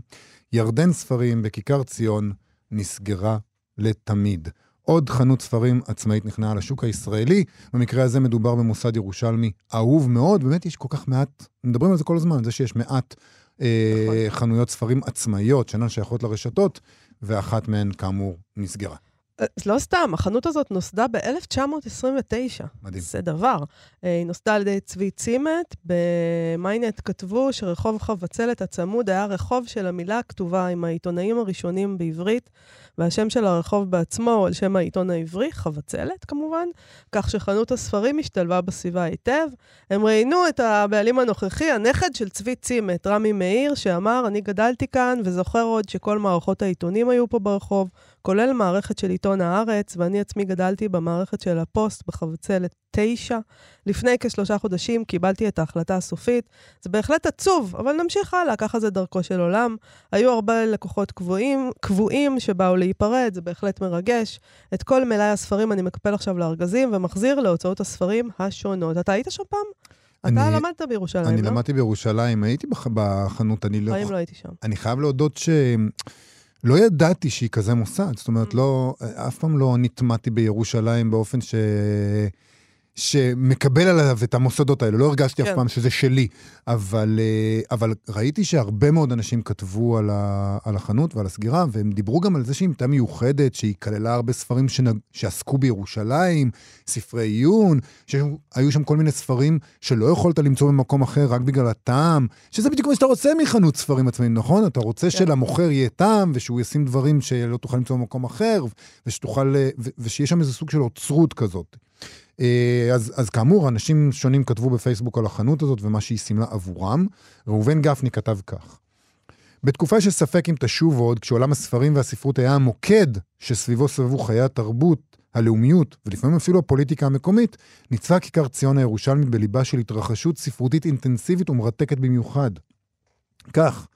ירדן ספרים בכיכר ציון נסגרה לתמיד. עוד חנות ספרים עצמאית נכנעה לשוק הישראלי. במקרה הזה מדובר במוסד ירושלמי אהוב מאוד, באמת יש כל כך מעט, מדברים על זה כל הזמן, זה שיש מעט אה, נכון. חנויות ספרים עצמאיות שאינן שייכות לרשתות, ואחת מהן כאמור נסגרה. אה, לא סתם, החנות הזאת נוסדה ב-1929. מדהים. זה דבר. אה, היא נוסדה על ידי צבי צימת, במיינט כתבו שרחוב חבצלת הצמוד היה רחוב של המילה הכתובה עם העיתונאים הראשונים בעברית, והשם של הרחוב בעצמו הוא על שם העיתון העברי, חבצלת כמובן, כך שחנות הספרים השתלבה בסביבה היטב. הם ראיינו את הבעלים הנוכחי, הנכד של צבי צימת, רמי מאיר, שאמר, אני גדלתי כאן וזוכר עוד שכל מערכות העיתונים היו פה ברחוב, כולל מערכת של עיתון הארץ, ואני עצמי גדלתי במערכת של הפוסט בחבצלת 9. לפני כשלושה חודשים קיבלתי את ההחלטה הסופית. זה בהחלט עצוב, אבל נמשיך הלאה, ככה זה דרכו של עולם. היו הרבה לקוחות קבועים, קבועים שבאו להיפרד, זה בהחלט מרגש. את כל מלאי הספרים אני מקפל עכשיו לארגזים ומחזיר להוצאות הספרים השונות. אתה היית שם פעם? אני- אתה למדת בירושלים, אני לא? למדתי בירושלים, הייתי בח- בחנות, אני לא... בחיים לא הייתי שם. אני חייב להודות שלא ידעתי שהיא כזה מוסד. זאת אומרת, לא, אף פעם לא נטמעתי בירושלים באופן ש... שמקבל עליו את המוסדות האלה. לא הרגשתי אף כן. פעם שזה שלי. אבל, אה, אבל ראיתי שהרבה מאוד אנשים כתבו על, ה, על החנות ועל הסגירה, והם דיברו גם על זה שהיא הייתה מיוחדת, שהיא כללה הרבה ספרים שנג, שעסקו בירושלים, ספרי עיון, שהיו שם כל מיני ספרים שלא יכולת למצוא במקום אחר רק בגלל הטעם, שזה בדיוק מה שאתה רוצה מחנות ספרים עצמאיים, נכון? אתה רוצה כן. שלמוכר יהיה טעם, ושהוא ישים דברים שלא תוכל למצוא במקום אחר, ושתוכל, אה, ו- ושיש שם איזה סוג של אוצרות כזאת. אה, אז, אז כאמור, אנשים שונים כתבו בפייסבוק על החנות הזאת ומה שהיא סימלה עבורם. ראובן גפני כתב כך: בתקופה שספק אם תשוב עוד, כשעולם הספרים והספרות היה המוקד שסביבו סבבו חיי התרבות, הלאומיות, ולפעמים אפילו הפוליטיקה המקומית, ניצבה כיכר ציון הירושלמית בליבה של התרחשות ספרותית אינטנסיבית ומרתקת במיוחד. כך,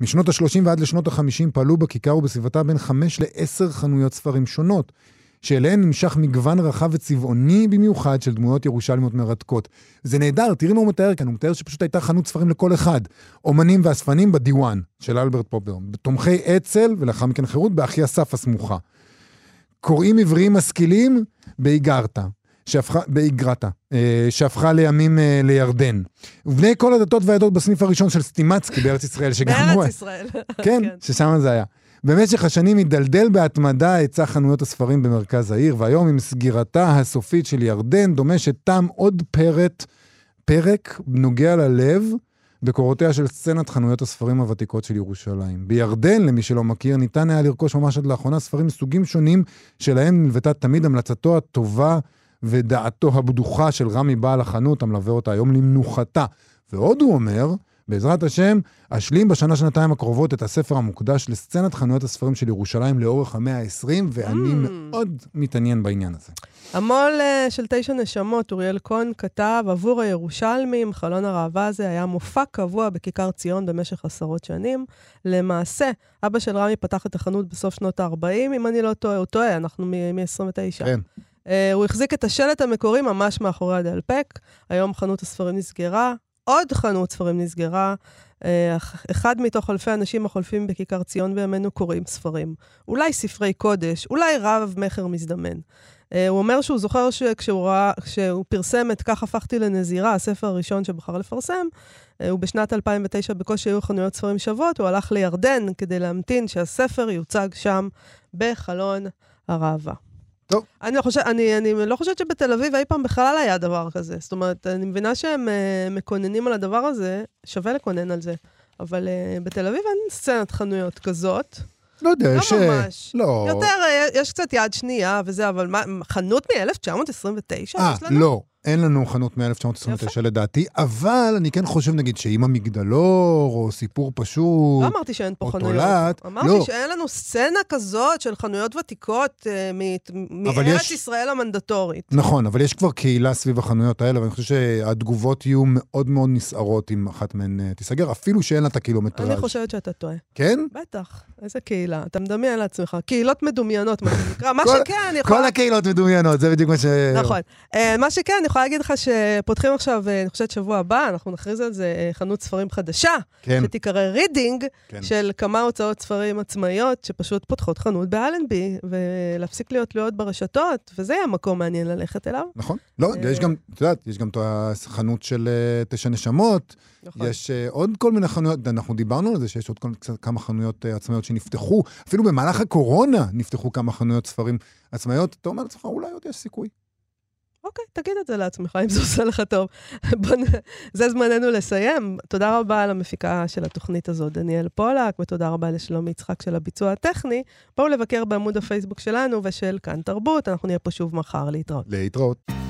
משנות ה-30 ועד לשנות ה-50 פעלו בכיכר ובסביבתה בין 5 ל-10 חנויות ספרים שונות, שאליהן נמשך מגוון רחב וצבעוני במיוחד של דמויות ירושלמיות מרתקות. זה נהדר, תראי מה הוא מתאר כאן, הוא מתאר שפשוט הייתה חנות ספרים לכל אחד. אומנים ואספנים בדיוואן של אלברט פופר, תומכי אצ"ל ולאחר מכן חירות באחי אסף הסמוכה. קוראים עבריים משכילים באיגרתא. שהפכה, באיגרתא, אה, שהפכה לימים אה, לירדן. ובני כל הדתות והעדות בסניף הראשון של סטימצקי בארץ ישראל, שגם הוא... בארץ ישראל. כן, ששם זה היה. במשך השנים הידלדל בהתמדה היצע חנויות הספרים במרכז העיר, והיום עם סגירתה הסופית של ירדן, דומה שתם עוד פרק, פרק נוגע ללב בקורותיה של סצנת חנויות הספרים הוותיקות של ירושלים. בירדן, למי שלא מכיר, ניתן היה לרכוש ממש עד לאחרונה ספרים מסוגים שונים, שלהם נלוותה תמיד המלצתו הטובה ודעתו הבדוחה של רמי בעל החנות, המלווה אותה היום למנוחתה. ועוד הוא אומר, בעזרת השם, אשלים בשנה-שנתיים הקרובות את הספר המוקדש לסצנת חנויות הספרים של ירושלים לאורך המאה ה-20, ואני Mm. מאוד מתעניין בעניין הזה. המו"ל אה, של תשע נשמות, אוריאל כהן, כתב, עבור הירושלמים, חלון הראווה הזה היה מופע קבוע בכיכר ציון במשך עשרות שנים. למעשה, אבא של רמי פתח את החנות בסוף שנות ה-40, אם אני לא טועה, הוא טועה, אנחנו מ-29. כן. Uh, הוא החזיק את השלט המקורי ממש מאחורי הדלפק. היום חנות הספרים נסגרה, עוד חנות ספרים נסגרה. Uh, אחד מתוך אלפי אנשים החולפים בכיכר ציון בימינו קוראים ספרים. אולי ספרי קודש, אולי רב מכר מזדמן. Uh, הוא אומר שהוא זוכר שכשהוא ראה, כשהוא פרסם את "כך הפכתי לנזירה", הספר הראשון שבחר לפרסם, uh, ובשנת 2009 בקושי היו חנויות ספרים שוות, הוא הלך לירדן כדי להמתין שהספר יוצג שם בחלון הראווה. טוב. אני, לא חושב, אני, אני לא חושבת שבתל אביב אי פעם בכלל היה דבר כזה. זאת אומרת, אני מבינה שהם uh, מקוננים על הדבר הזה, שווה לקונן על זה. אבל uh, בתל אביב אין סצנת חנויות כזאת. לא יודע, לא יש... ממש. לא. יותר, יש קצת יד שנייה וזה, אבל מה, חנות מ-1929 אה, יש לנו? לא. אין לנו חנות מ-1929 לדעתי, אבל אני כן חושב, נגיד, שאם המגדלור, או סיפור פשוט, לא אמרתי שאין פה חנויות. תולעת, אמרתי לא. שאין לנו סצנה כזאת של חנויות ותיקות אה, מארץ יש- ישראל המנדטורית. נכון, אבל יש כבר קהילה סביב החנויות האלה, ואני חושב שהתגובות יהיו מאוד מאוד נסערות אם אחת מהן אה, תיסגר, אפילו שאין לה את הקילומטראז'. אני חושבת שאתה טועה. כן? בטח, איזה קהילה. אתה מדמיין לעצמך. קהילות מדומיינות, מה שנקרא. מה שכן, אני יכולה... כל הקהילות מדומיינות, זה בדיוק מה ש... נכון. אה, מה שכן, אני יכולה להגיד לך שפותחים עכשיו, אה, אני חושבת שבוע הבא, אנחנו נכריז על זה, אה, חנות ספרים חדשה, כן, שתיקרא רידינג, כן. של כמה הוצאות ספרים עצמאיות שפשוט פותחות חנות באלנבי, ולהפסיק להיות תלויות ברשתות, וזה יהיה מקום מעניין ללכת אליו. נכון. לא, אה, יש גם, את יודעת, יש גם את החנות של תשע נשמות, נכון. יש עוד כל מיני חנויות, אנחנו דיברנו על זה שיש עוד כמה חנויות עצמאיות שנפתחו, אפילו במהלך הקורונה נפתחו כמה חנויות ספרים עצמאיות. אתה אומר לעצמך, אולי עוד יש סיכוי. אוקיי, תגיד את זה לעצמך, אם זה עושה לך טוב. בוא נ... זה זמננו לסיים. תודה רבה למפיקה של התוכנית הזאת, דניאל פולק, ותודה רבה לשלומי יצחק של הביצוע הטכני. בואו לבקר בעמוד הפייסבוק שלנו ושל כאן תרבות, אנחנו נהיה פה שוב מחר להתראות. להתראות.